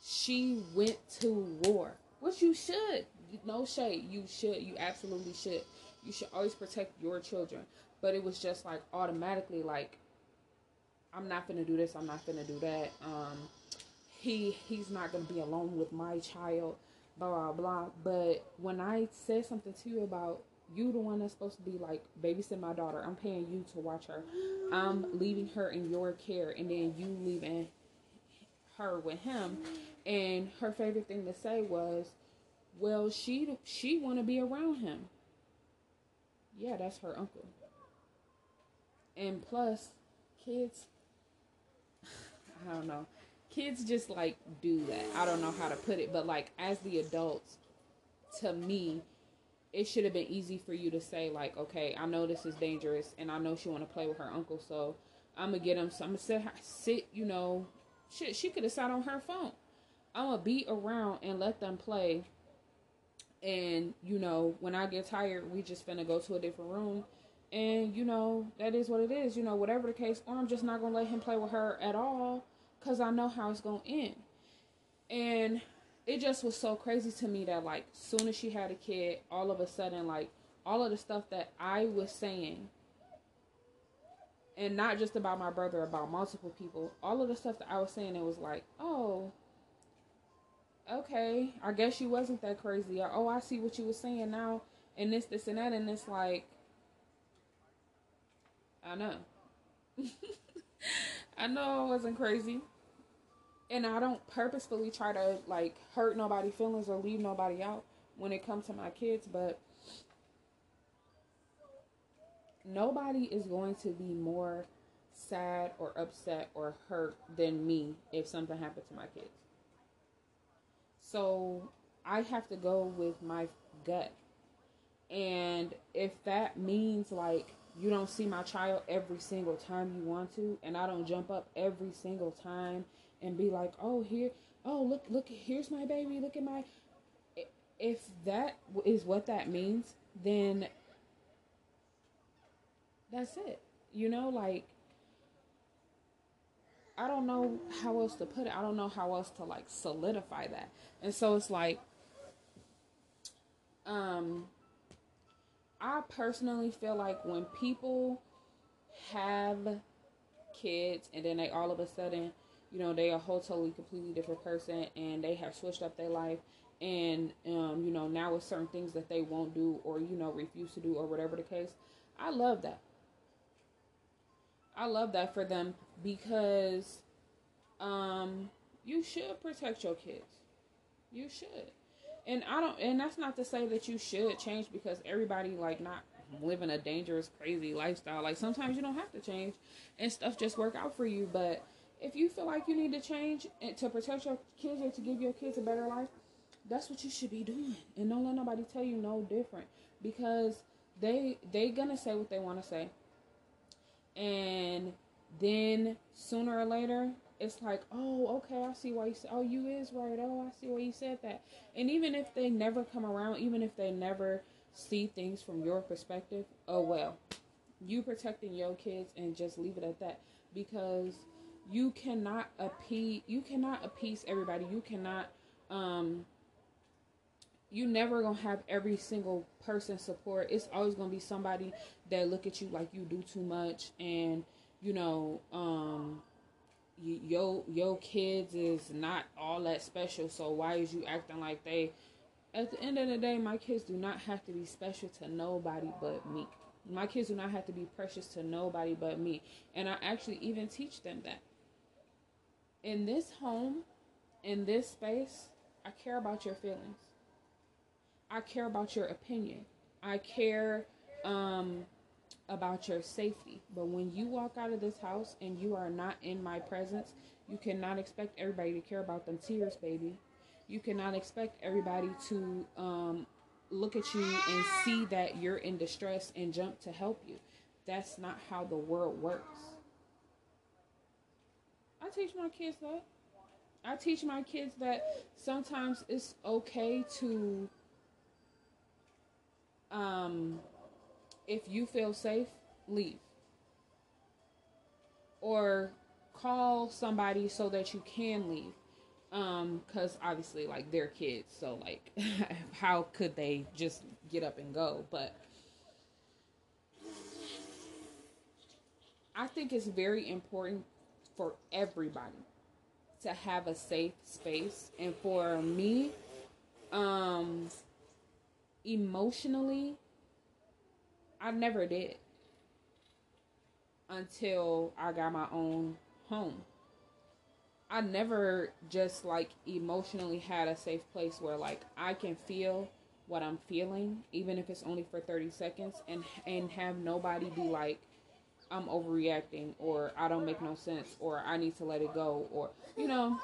she went to war which you should no shade you should you absolutely should you should always protect your children. But it was just like automatically like I'm not gonna do this, I'm not gonna do that. Um he he's not gonna be alone with my child, blah blah blah. But when I said something to you about you the one that's supposed to be like babysitting my daughter, I'm paying you to watch her. I'm leaving her in your care and then you leaving her with him. And her favorite thing to say was, Well, she she wanna be around him yeah, that's her uncle. And plus, kids, (sighs) I don't know. Kids just like do that. I don't know how to put it, but like as the adults, to me, it should have been easy for you to say like, okay, I know this is dangerous, and I know she want to play with her uncle, so I'm gonna get him. So I'm gonna sit, sit, you know, shit. She could have sat on her phone. I'm gonna be around and let them play and you know when i get tired we just finna go to a different room. And you know that is what it is. You know whatever the case or i'm just not gonna let him play with her at all because i know how it's gonna end. And it just was so crazy to me that like soon as she had a kid all of a sudden like all of the stuff that i was saying and not just about my brother about multiple people all of the stuff that i was saying it was like oh okay, I guess you wasn't that crazy. Or, oh, I see what you were saying now, and this, this, and that, and it's like, I know. (laughs) I know I wasn't crazy. And I don't purposefully try to like hurt nobody's feelings or leave nobody out when it comes to my kids, but nobody is going to be more sad or upset or hurt than me if something happened to my kids. So I have to go with my gut. And if that means like you don't see my child every single time you want to, and I don't jump up every single time and be like, oh, here, oh, look, look, here's my baby, look at my. If that is what that means, then that's it. You know, like, I don't know how else to put it. I don't know how else to like solidify that. And so it's like, um, I personally feel like when people have kids and then they all of a sudden, you know, they are a whole totally completely different person and they have switched up their life and um, you know, now with certain things that they won't do or, you know, refuse to do or whatever the case. I love that. I love that for them because um you should protect your kids. You should and I don't, and that's not to say that you should change because everybody like not living a dangerous, crazy lifestyle. Like sometimes you don't have to change, and stuff just work out for you. But if you feel like you need to change to protect your kids or to give your kids a better life, that's what you should be doing. And don't let nobody tell you no different because they they gonna say what they want to say, and then sooner or later it's like, oh, okay, I see why you said, oh, you is right. Oh, I see why you said that. And even if they never come around, even if they never see things from your perspective, oh well, you protecting your kids and just leave it at that because you cannot appease, you cannot appease everybody. You cannot, um, you never gonna have every single person support. It's always gonna be somebody that look at you like you do too much and you know, um, your your kids is not all that special. So why is you acting like they? At the end of the day, my kids do not have to be special to nobody but me. My kids do not have to be precious to nobody but me. And I actually even teach them that. In this home, in this space, I care about your feelings. I care about your opinion. I care um about your safety. But when you walk out of this house and you are not in my presence, you cannot expect everybody to care about them tears, baby. You cannot expect everybody to um, look at you and see that you're in distress and jump to help you. That's not how the world works. I teach my kids that. I teach my kids that sometimes it's okay to um if you feel safe, leave. Or call somebody so that you can leave. Um, cause obviously like they're kids, so like (laughs) how could they just get up and go? But I think it's very important for everybody to have a safe space and for me um emotionally I never did until I got my own home. I never just like emotionally had a safe place where like I can feel what I'm feeling, even if it's only for 30 seconds, and and have nobody be like, I'm overreacting, or I don't make no sense, or I need to let it go, or you know.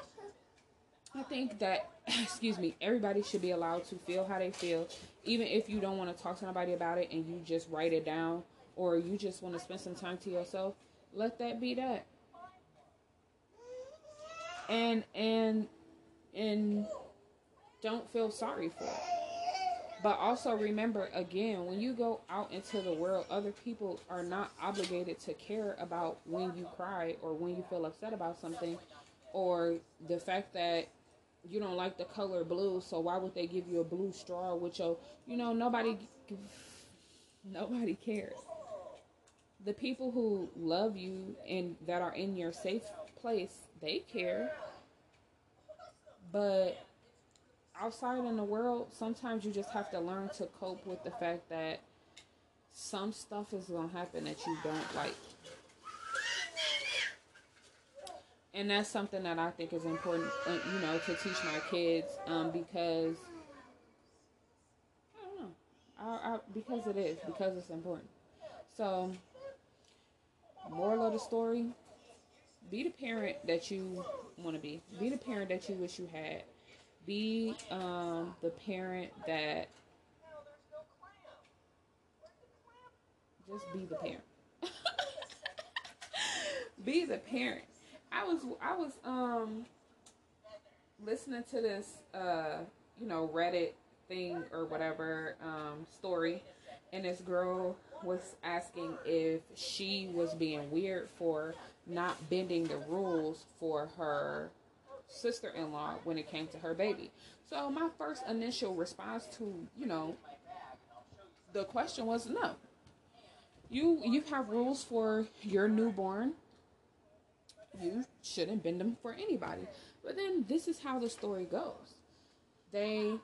I think that, (clears throat) excuse me, everybody should be allowed to feel how they feel, even if you don't want to talk to nobody about it and you just write it down or you just want to spend some time to yourself. Let that be that. And and and don't feel sorry for it. But also remember again, when you go out into the world, other people are not obligated to care about when you cry or when you feel upset about something or the fact that you don't like the color blue, so why would they give you a blue straw with your, you know, nobody, nobody cares. The people who love you and that are in your safe place, they care. But outside in the world, sometimes you just have to learn to cope with the fact that some stuff is going to happen that you don't like. And that's something that I think is important, uh, you know, to teach my kids um, because I don't know, I, I, because it is, because it's important. So, moral of the story be the parent that you want to be, be the parent that you wish you had, be um, the parent that just be the parent. (laughs) be the parent. I was I was um listening to this uh you know Reddit thing or whatever um story and this girl was asking if she was being weird for not bending the rules for her sister-in-law when it came to her baby. So my first initial response to, you know, the question was no. You you have rules for your newborn. You shouldn't bend them for anybody. But then this is how the story goes. They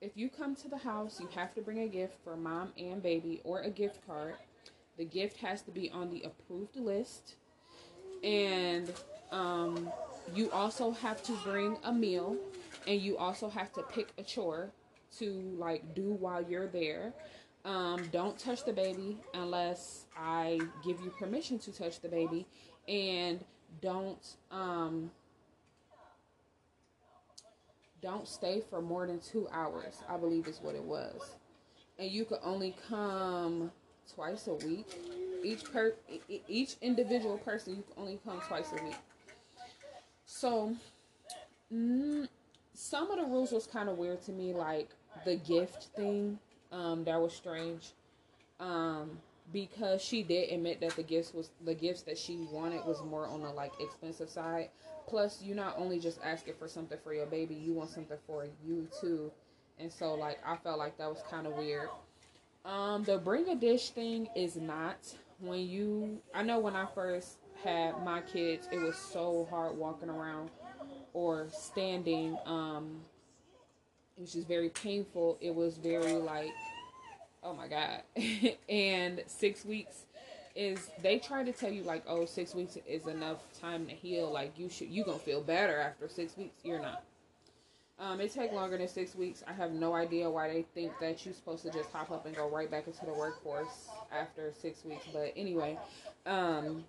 if you come to the house, you have to bring a gift for mom and baby or a gift card. The gift has to be on the approved list. And um, you also have to bring a meal and you also have to pick a chore to like do while you're there. Um, don't touch the baby unless I give you permission to touch the baby, and don't um, don't stay for more than two hours. I believe is what it was, and you could only come twice a week. Each per each individual person, you can only come twice a week. So, mm, some of the rules was kind of weird to me, like the gift thing um, that was strange. Um, because she did admit that the gifts was the gifts that she wanted was more on the like expensive side. Plus, you not only just asking for something for your baby, you want something for you too. And so like I felt like that was kind of weird. Um, the bring a dish thing is not when you I know when I first had my kids, it was so hard walking around or standing um it was just very painful. It was very like, oh my god. (laughs) and six weeks is they try to tell you like, oh, six weeks is enough time to heal. Like you should you gonna feel better after six weeks. You're not. Um, it take longer than six weeks. I have no idea why they think that you're supposed to just hop up and go right back into the workforce after six weeks. But anyway, um,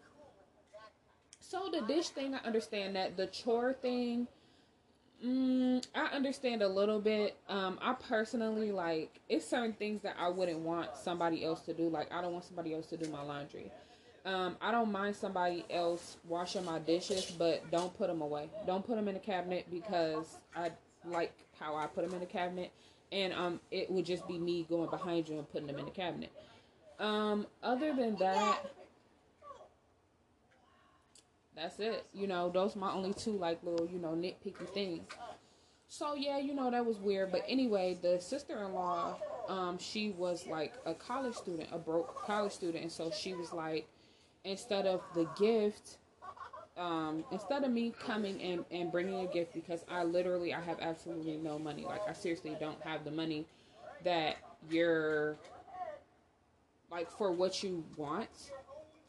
so the dish thing, I understand that. The chore thing, Mm, I understand a little bit. Um, I personally like it's certain things that I wouldn't want somebody else to do. Like I don't want somebody else to do my laundry. Um, I don't mind somebody else washing my dishes, but don't put them away. Don't put them in the cabinet because I like how I put them in the cabinet, and um, it would just be me going behind you and putting them in the cabinet. Um, other than that, that's it. You know, those are my only two like little, you know, nitpicky things. So yeah, you know, that was weird. But anyway, the sister in law, um, she was like a college student, a broke college student, and so she was like, instead of the gift, um, instead of me coming and, and bringing a gift because I literally I have absolutely no money. Like I seriously don't have the money that you're like for what you want.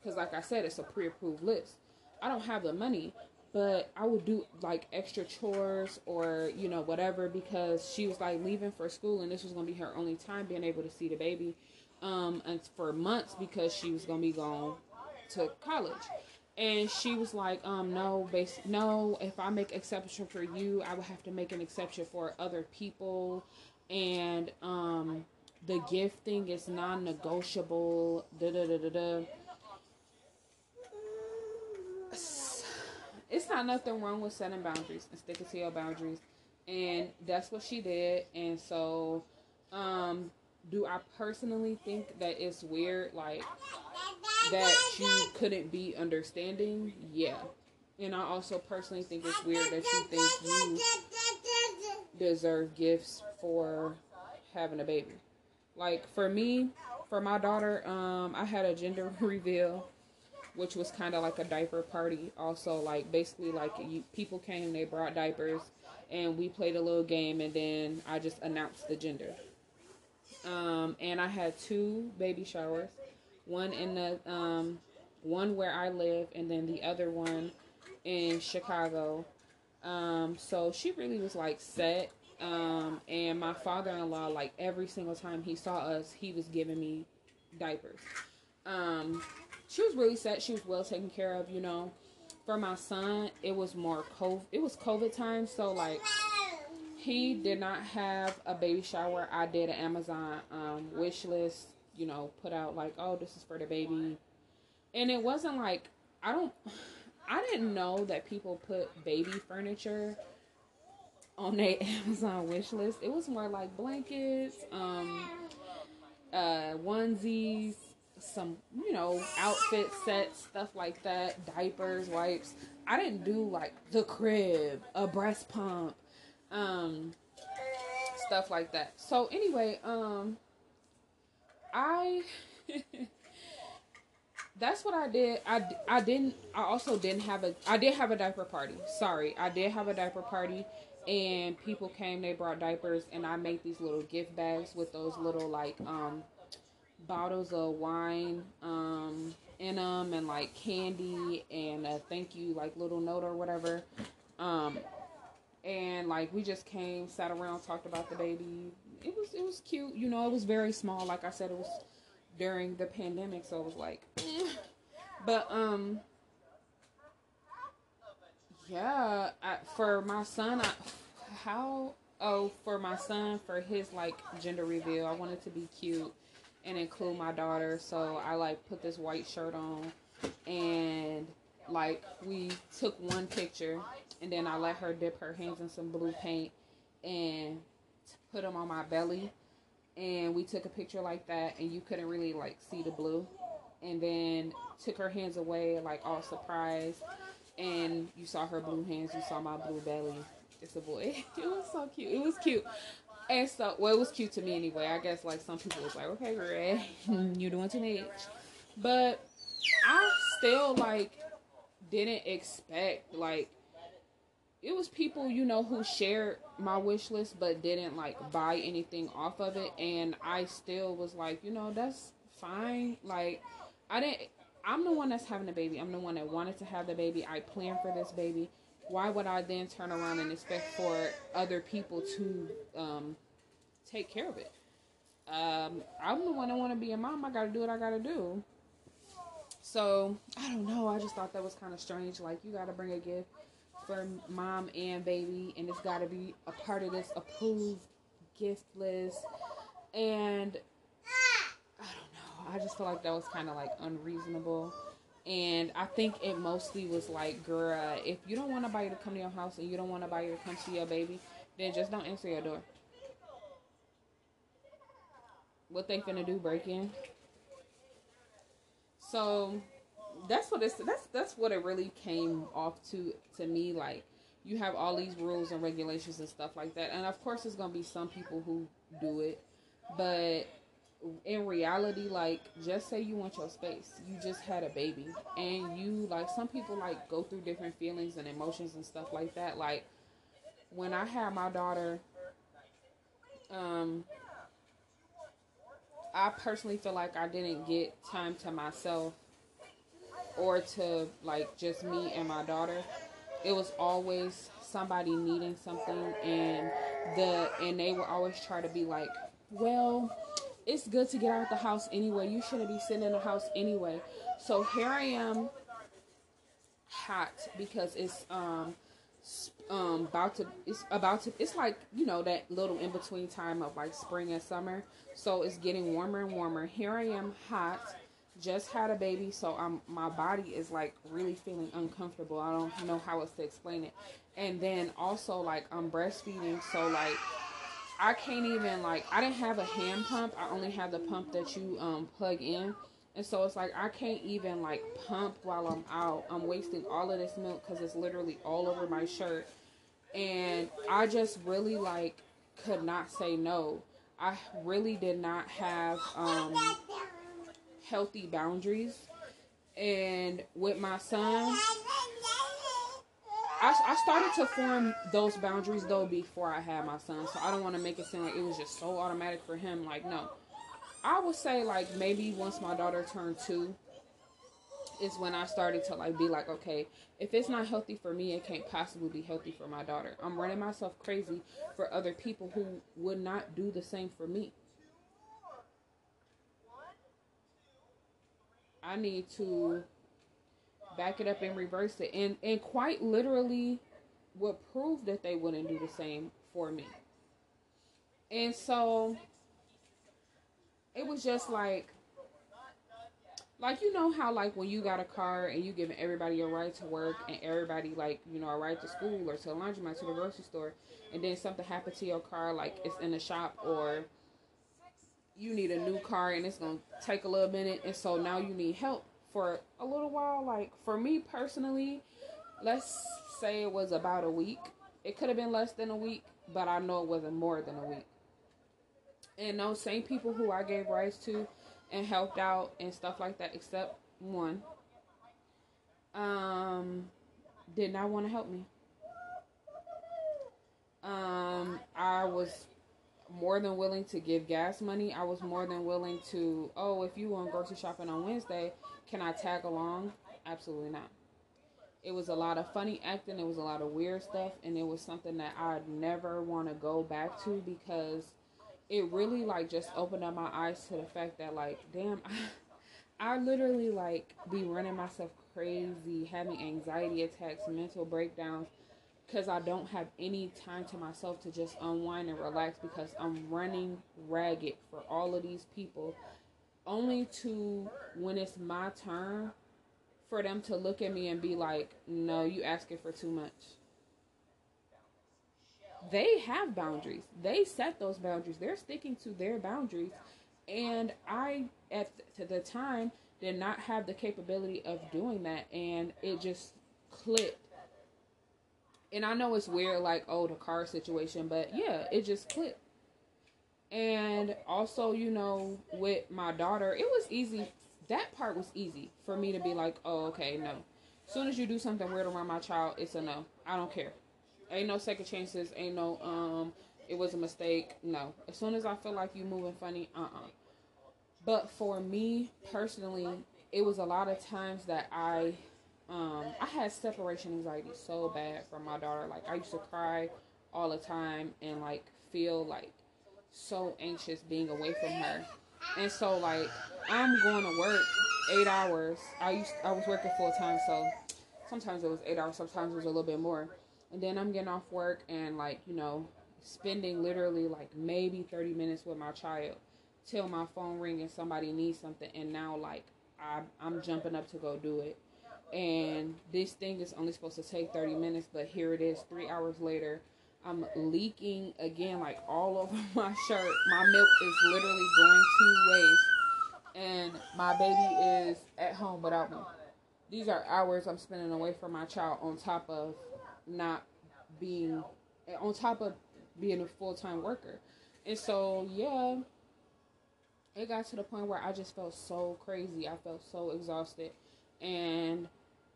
Because like I said, it's a pre-approved list. I don't have the money, but I would do like extra chores or you know whatever because she was like leaving for school and this was gonna be her only time being able to see the baby, um, and for months because she was gonna be going to college. And she was like, um, no, base, no. If I make exception for you, I would have to make an exception for other people, and um, the gift thing is non-negotiable. Da da da da da it's not nothing wrong with setting boundaries and sticking to your boundaries. And that's what she did. And so, um, do I personally think that it's weird, like that you couldn't be understanding? Yeah. And I also personally think it's weird that you think you deserve gifts for having a baby. Like for me, for my daughter, um, I had a gender (laughs) reveal which was kind of like a diaper party. Also, like basically like you, people came, they brought diapers, and we played a little game, and then I just announced the gender. Um, and I had two baby showers, one in the um, one where I live, and then the other one in Chicago. Um, so she really was like set. Um, and my father-in-law, like every single time he saw us, he was giving me diapers. Um, she was really set. She was well taken care of, you know. For my son, it was more COVID. It was COVID time, so like he did not have a baby shower. I did an Amazon um, wish list, you know, put out like, oh, this is for the baby, and it wasn't like I don't. I didn't know that people put baby furniture on their (laughs) Amazon wish list. It was more like blankets, um, uh, onesies, some, you know, outfit sets, stuff like that, diapers, wipes. I didn't do like the crib, a breast pump, um, stuff like that. So anyway, um, I. (laughs) that's what I did. I, I didn't. I also didn't have a. I did have a diaper party. Sorry, I did have a diaper party, and people came. They brought diapers, and I made these little gift bags with those little like um bottles of wine um in them and like candy and a thank you like little note or whatever. Um and like we just came sat around talked about the baby. It was it was cute. You know it was very small. Like i said it was during the pandemic so it was like eh. but um yeah I, for my son I, how oh for my son for his like gender reveal i wanted to be cute and include my daughter. So I like put this white shirt on. And like we took one picture and then I let her dip her hands in some blue paint and put them on my belly. And we took a picture like that and you couldn't really like see the blue. And then took her hands away like all surprised. And you saw her blue hands you saw my blue belly. It's a boy. (laughs) It was so cute. It was cute and so, well, it was cute to me anyway. I guess like some people was like, okay, Ray, (laughs) you're doing too much. But I still like didn't expect like it was people you know who shared my wish list but didn't like buy anything off of it. And i still was like you know that's fine. Like i didn't i'm the one that's having the baby. I'm the one that wanted to have the baby. I planned for this baby why would I then turn around and expect for other people to um, take care of it? Um, I'm the one that want to be a mom. I got to do what I got to do. So I don't know. I just thought that was kind of strange. Like you got to bring a gift for mom and baby, and it's got to be a part of this approved gift list. And I don't know. I just feel like that was kind of like unreasonable. And I think it mostly was like, girl, if you don't want nobody to come to your house and you don't want nobody to come see your baby, then just don't answer your door. What they finna do, break in? So that's what it's that's that's what it really came off to to me. Like you have all these rules and regulations and stuff like that, and of course, there's gonna be some people who do it, but in reality, like just say you want your space. You just had a baby and you like some people like go through different feelings and emotions and stuff like that. Like when I had my daughter, um I personally feel like I didn't get time to myself or to like just me and my daughter. It was always somebody needing something and the and they would always try to be like, well, it's good to get out of the house anyway. You shouldn't be sitting in the house anyway. So here I am hot because it's um um about to it's about to it's like you know that little in between time of like spring and summer. So it's getting warmer and warmer. Here i am hot. Just had a baby so i'm my body is like really feeling uncomfortable. I don't know how else to explain it. And then also like i'm breastfeeding so like I can't even like I didn't have a hand pump. I only have the pump that you um plug in. And so it's like I can't even like pump while I'm out. I'm wasting all of this milk cuz it's literally all over my shirt. And I just really like could not say no. I really did not have um healthy boundaries And with my son, I, I started to form those boundaries though before I had my son. So I don't want to make it seem like it was just so automatic for him. Like, no. I would say, like, maybe once my daughter turned two, is when I started to like be like, okay, if it's not healthy for me, it can't possibly be healthy for my daughter. I'm running myself crazy for other people who would not do the same for me. I need to back it up and reverse it and and quite literally would prove that they wouldn't do the same for me. And so it was just like like you know how like when you got a car and you giving everybody a ride to work and everybody like you know a ride to school or to the laundromat to the grocery store and then something happened to your car like it's in the shop or you need a new car and it's gonna take a little minute and so now you need help for a little while like for me personally let's say it was about a week it could have been less than a week but i know it wasn't more than a week and those same people who i gave rides to and helped out and stuff like that, except one. Um, did not want to help me. Um, I was more than willing to give gas money. I was more than willing to, oh, if you want grocery shopping on Wednesday, can I tag along? Absolutely not. It was a lot of funny acting, it was a lot of weird stuff, and it was something that I'd never want to go back to because it really like just opened up my eyes to the fact that like damn I, (laughs) I literally like be running myself crazy having anxiety attacks mental breakdowns because i don't have any time to myself to just unwind and relax because i'm running ragged for all of these people only to when it's my turn for them to look at me and be like no you asking for too much they have boundaries. They set those boundaries. They're sticking to their boundaries. And I, at the time, did not have the capability of doing that. And it just clicked. And I know it's weird, like, oh, the car situation, but yeah, it just clicked. And also, you know, with my daughter, it was easy. That part was easy for me to be like, oh, okay, no. As soon as you do something weird around my child, it's a no. I don't care. Ain't no second chances. Ain't no um. It was a mistake. No. As soon as I feel like you moving funny, uh uh-uh. uh But for me personally, it was a lot of times that I um I had separation anxiety so bad from my daughter. Like I used to cry all the time and like feel like so anxious being away from her. And so like I'm going to work eight hours. I used I was working full time, so sometimes it was eight hours, sometimes it was a little bit more and then I'm getting off work and like you know spending literally like maybe 30 minutes with my child till my phone ring and somebody needs something and now like I, I'm jumping up to go do it and this thing is only supposed to take 30 minutes but here it is three hours later I'm leaking again like all over (laughs) my shirt my milk is literally going to waste and my baby is at home without me these are hours I'm spending away from my child on top of not being on top of being a full time worker. And so, yeah, it got to the point where I just felt so crazy. I felt so exhausted. And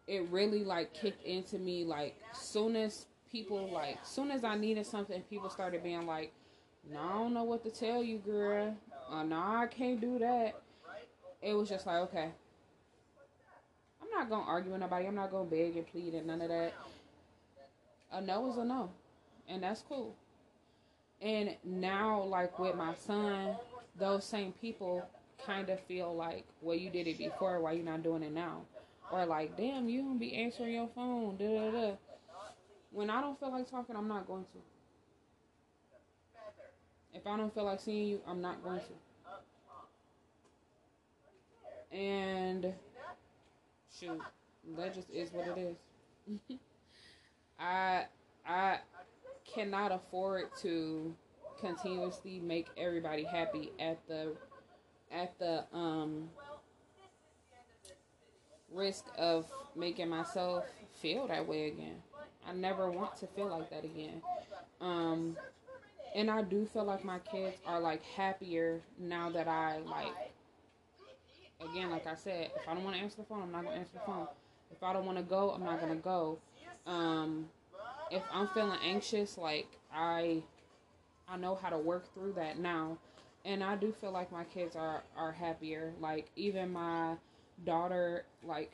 it really like kicked into me like soon as people like soon as I needed something people started being like, No, I don't know what to tell you, girl. Uh, no, I can't do that. It was just like, okay. I'm not gonna argue with nobody. I'm not gonna beg and plead and none of that a no is a no, and that's cool. And now, like with my son, those same people kind of feel like, well, you did it before, why you not doing it now? Or like, damn, you don't be answering your phone, da da da. When I don't feel like talking, I'm not going to. If I don't feel like seeing you, I'm not going to. And shoot, that just is what it is. (laughs) I I cannot afford to continuously make everybody happy at the at the um risk of making myself feel that way again. I never want to feel like that again. Um and I do feel like my kids are like happier now that I like again, like I said, if I don't want to answer the phone, I'm not gonna answer the phone. If I don't want to go, I'm not gonna go. Um, if I'm feeling anxious, like I, I know how to work through that now, and I do feel like my kids are are happier. Like even my daughter, like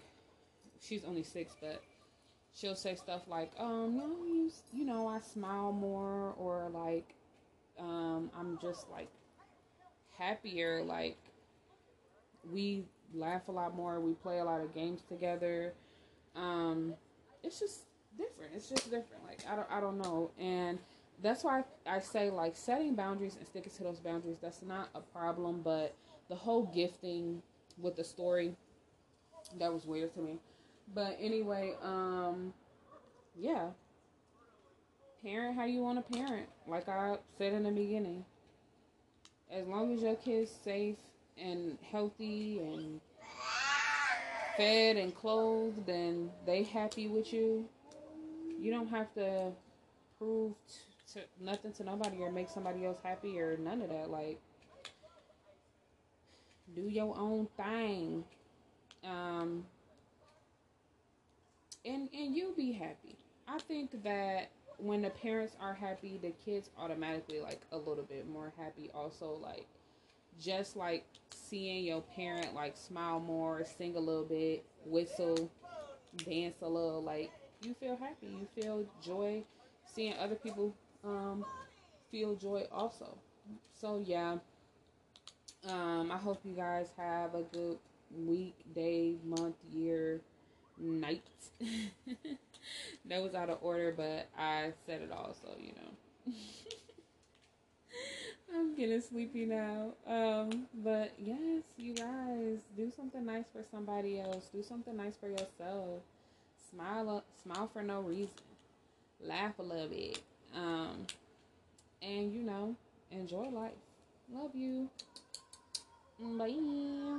she's only six, but she'll say stuff like, um, no, you, you know, I smile more, or like, um, I'm just like happier. Like we laugh a lot more. We play a lot of games together. Um, it's just different. It's just different. Like I don't, I don't know, and that's why I, I say like setting boundaries and sticking to those boundaries. That's not a problem, but the whole gifting with the story that was weird to me. But anyway, um, yeah. Parent how you want to parent. Like I said in the beginning. As long as your kid's safe and healthy and fed and clothed and they happy with you, you don't have to prove to, to nothing to nobody or make somebody else happy or none of that. Like, do your own thing. Um, and and you'll be happy. I think that when the parents are happy, the kids automatically like a little bit more happy. Also, like just like seeing your parent like smile more, sing a little bit, whistle, dance a little, like you feel happy. You feel joy. Seeing other people um, feel joy also. So yeah. Um, I hope you guys have a good week, day, month, year, night. (laughs) that was out of order, but I said it all, so you know. (laughs) I'm getting sleepy now. Um, but yes, you guys, do something nice for somebody else. Do something nice for yourself. Smile up, smile for no reason. Laugh a little bit. Um, and you know, enjoy life. Love you. Bye.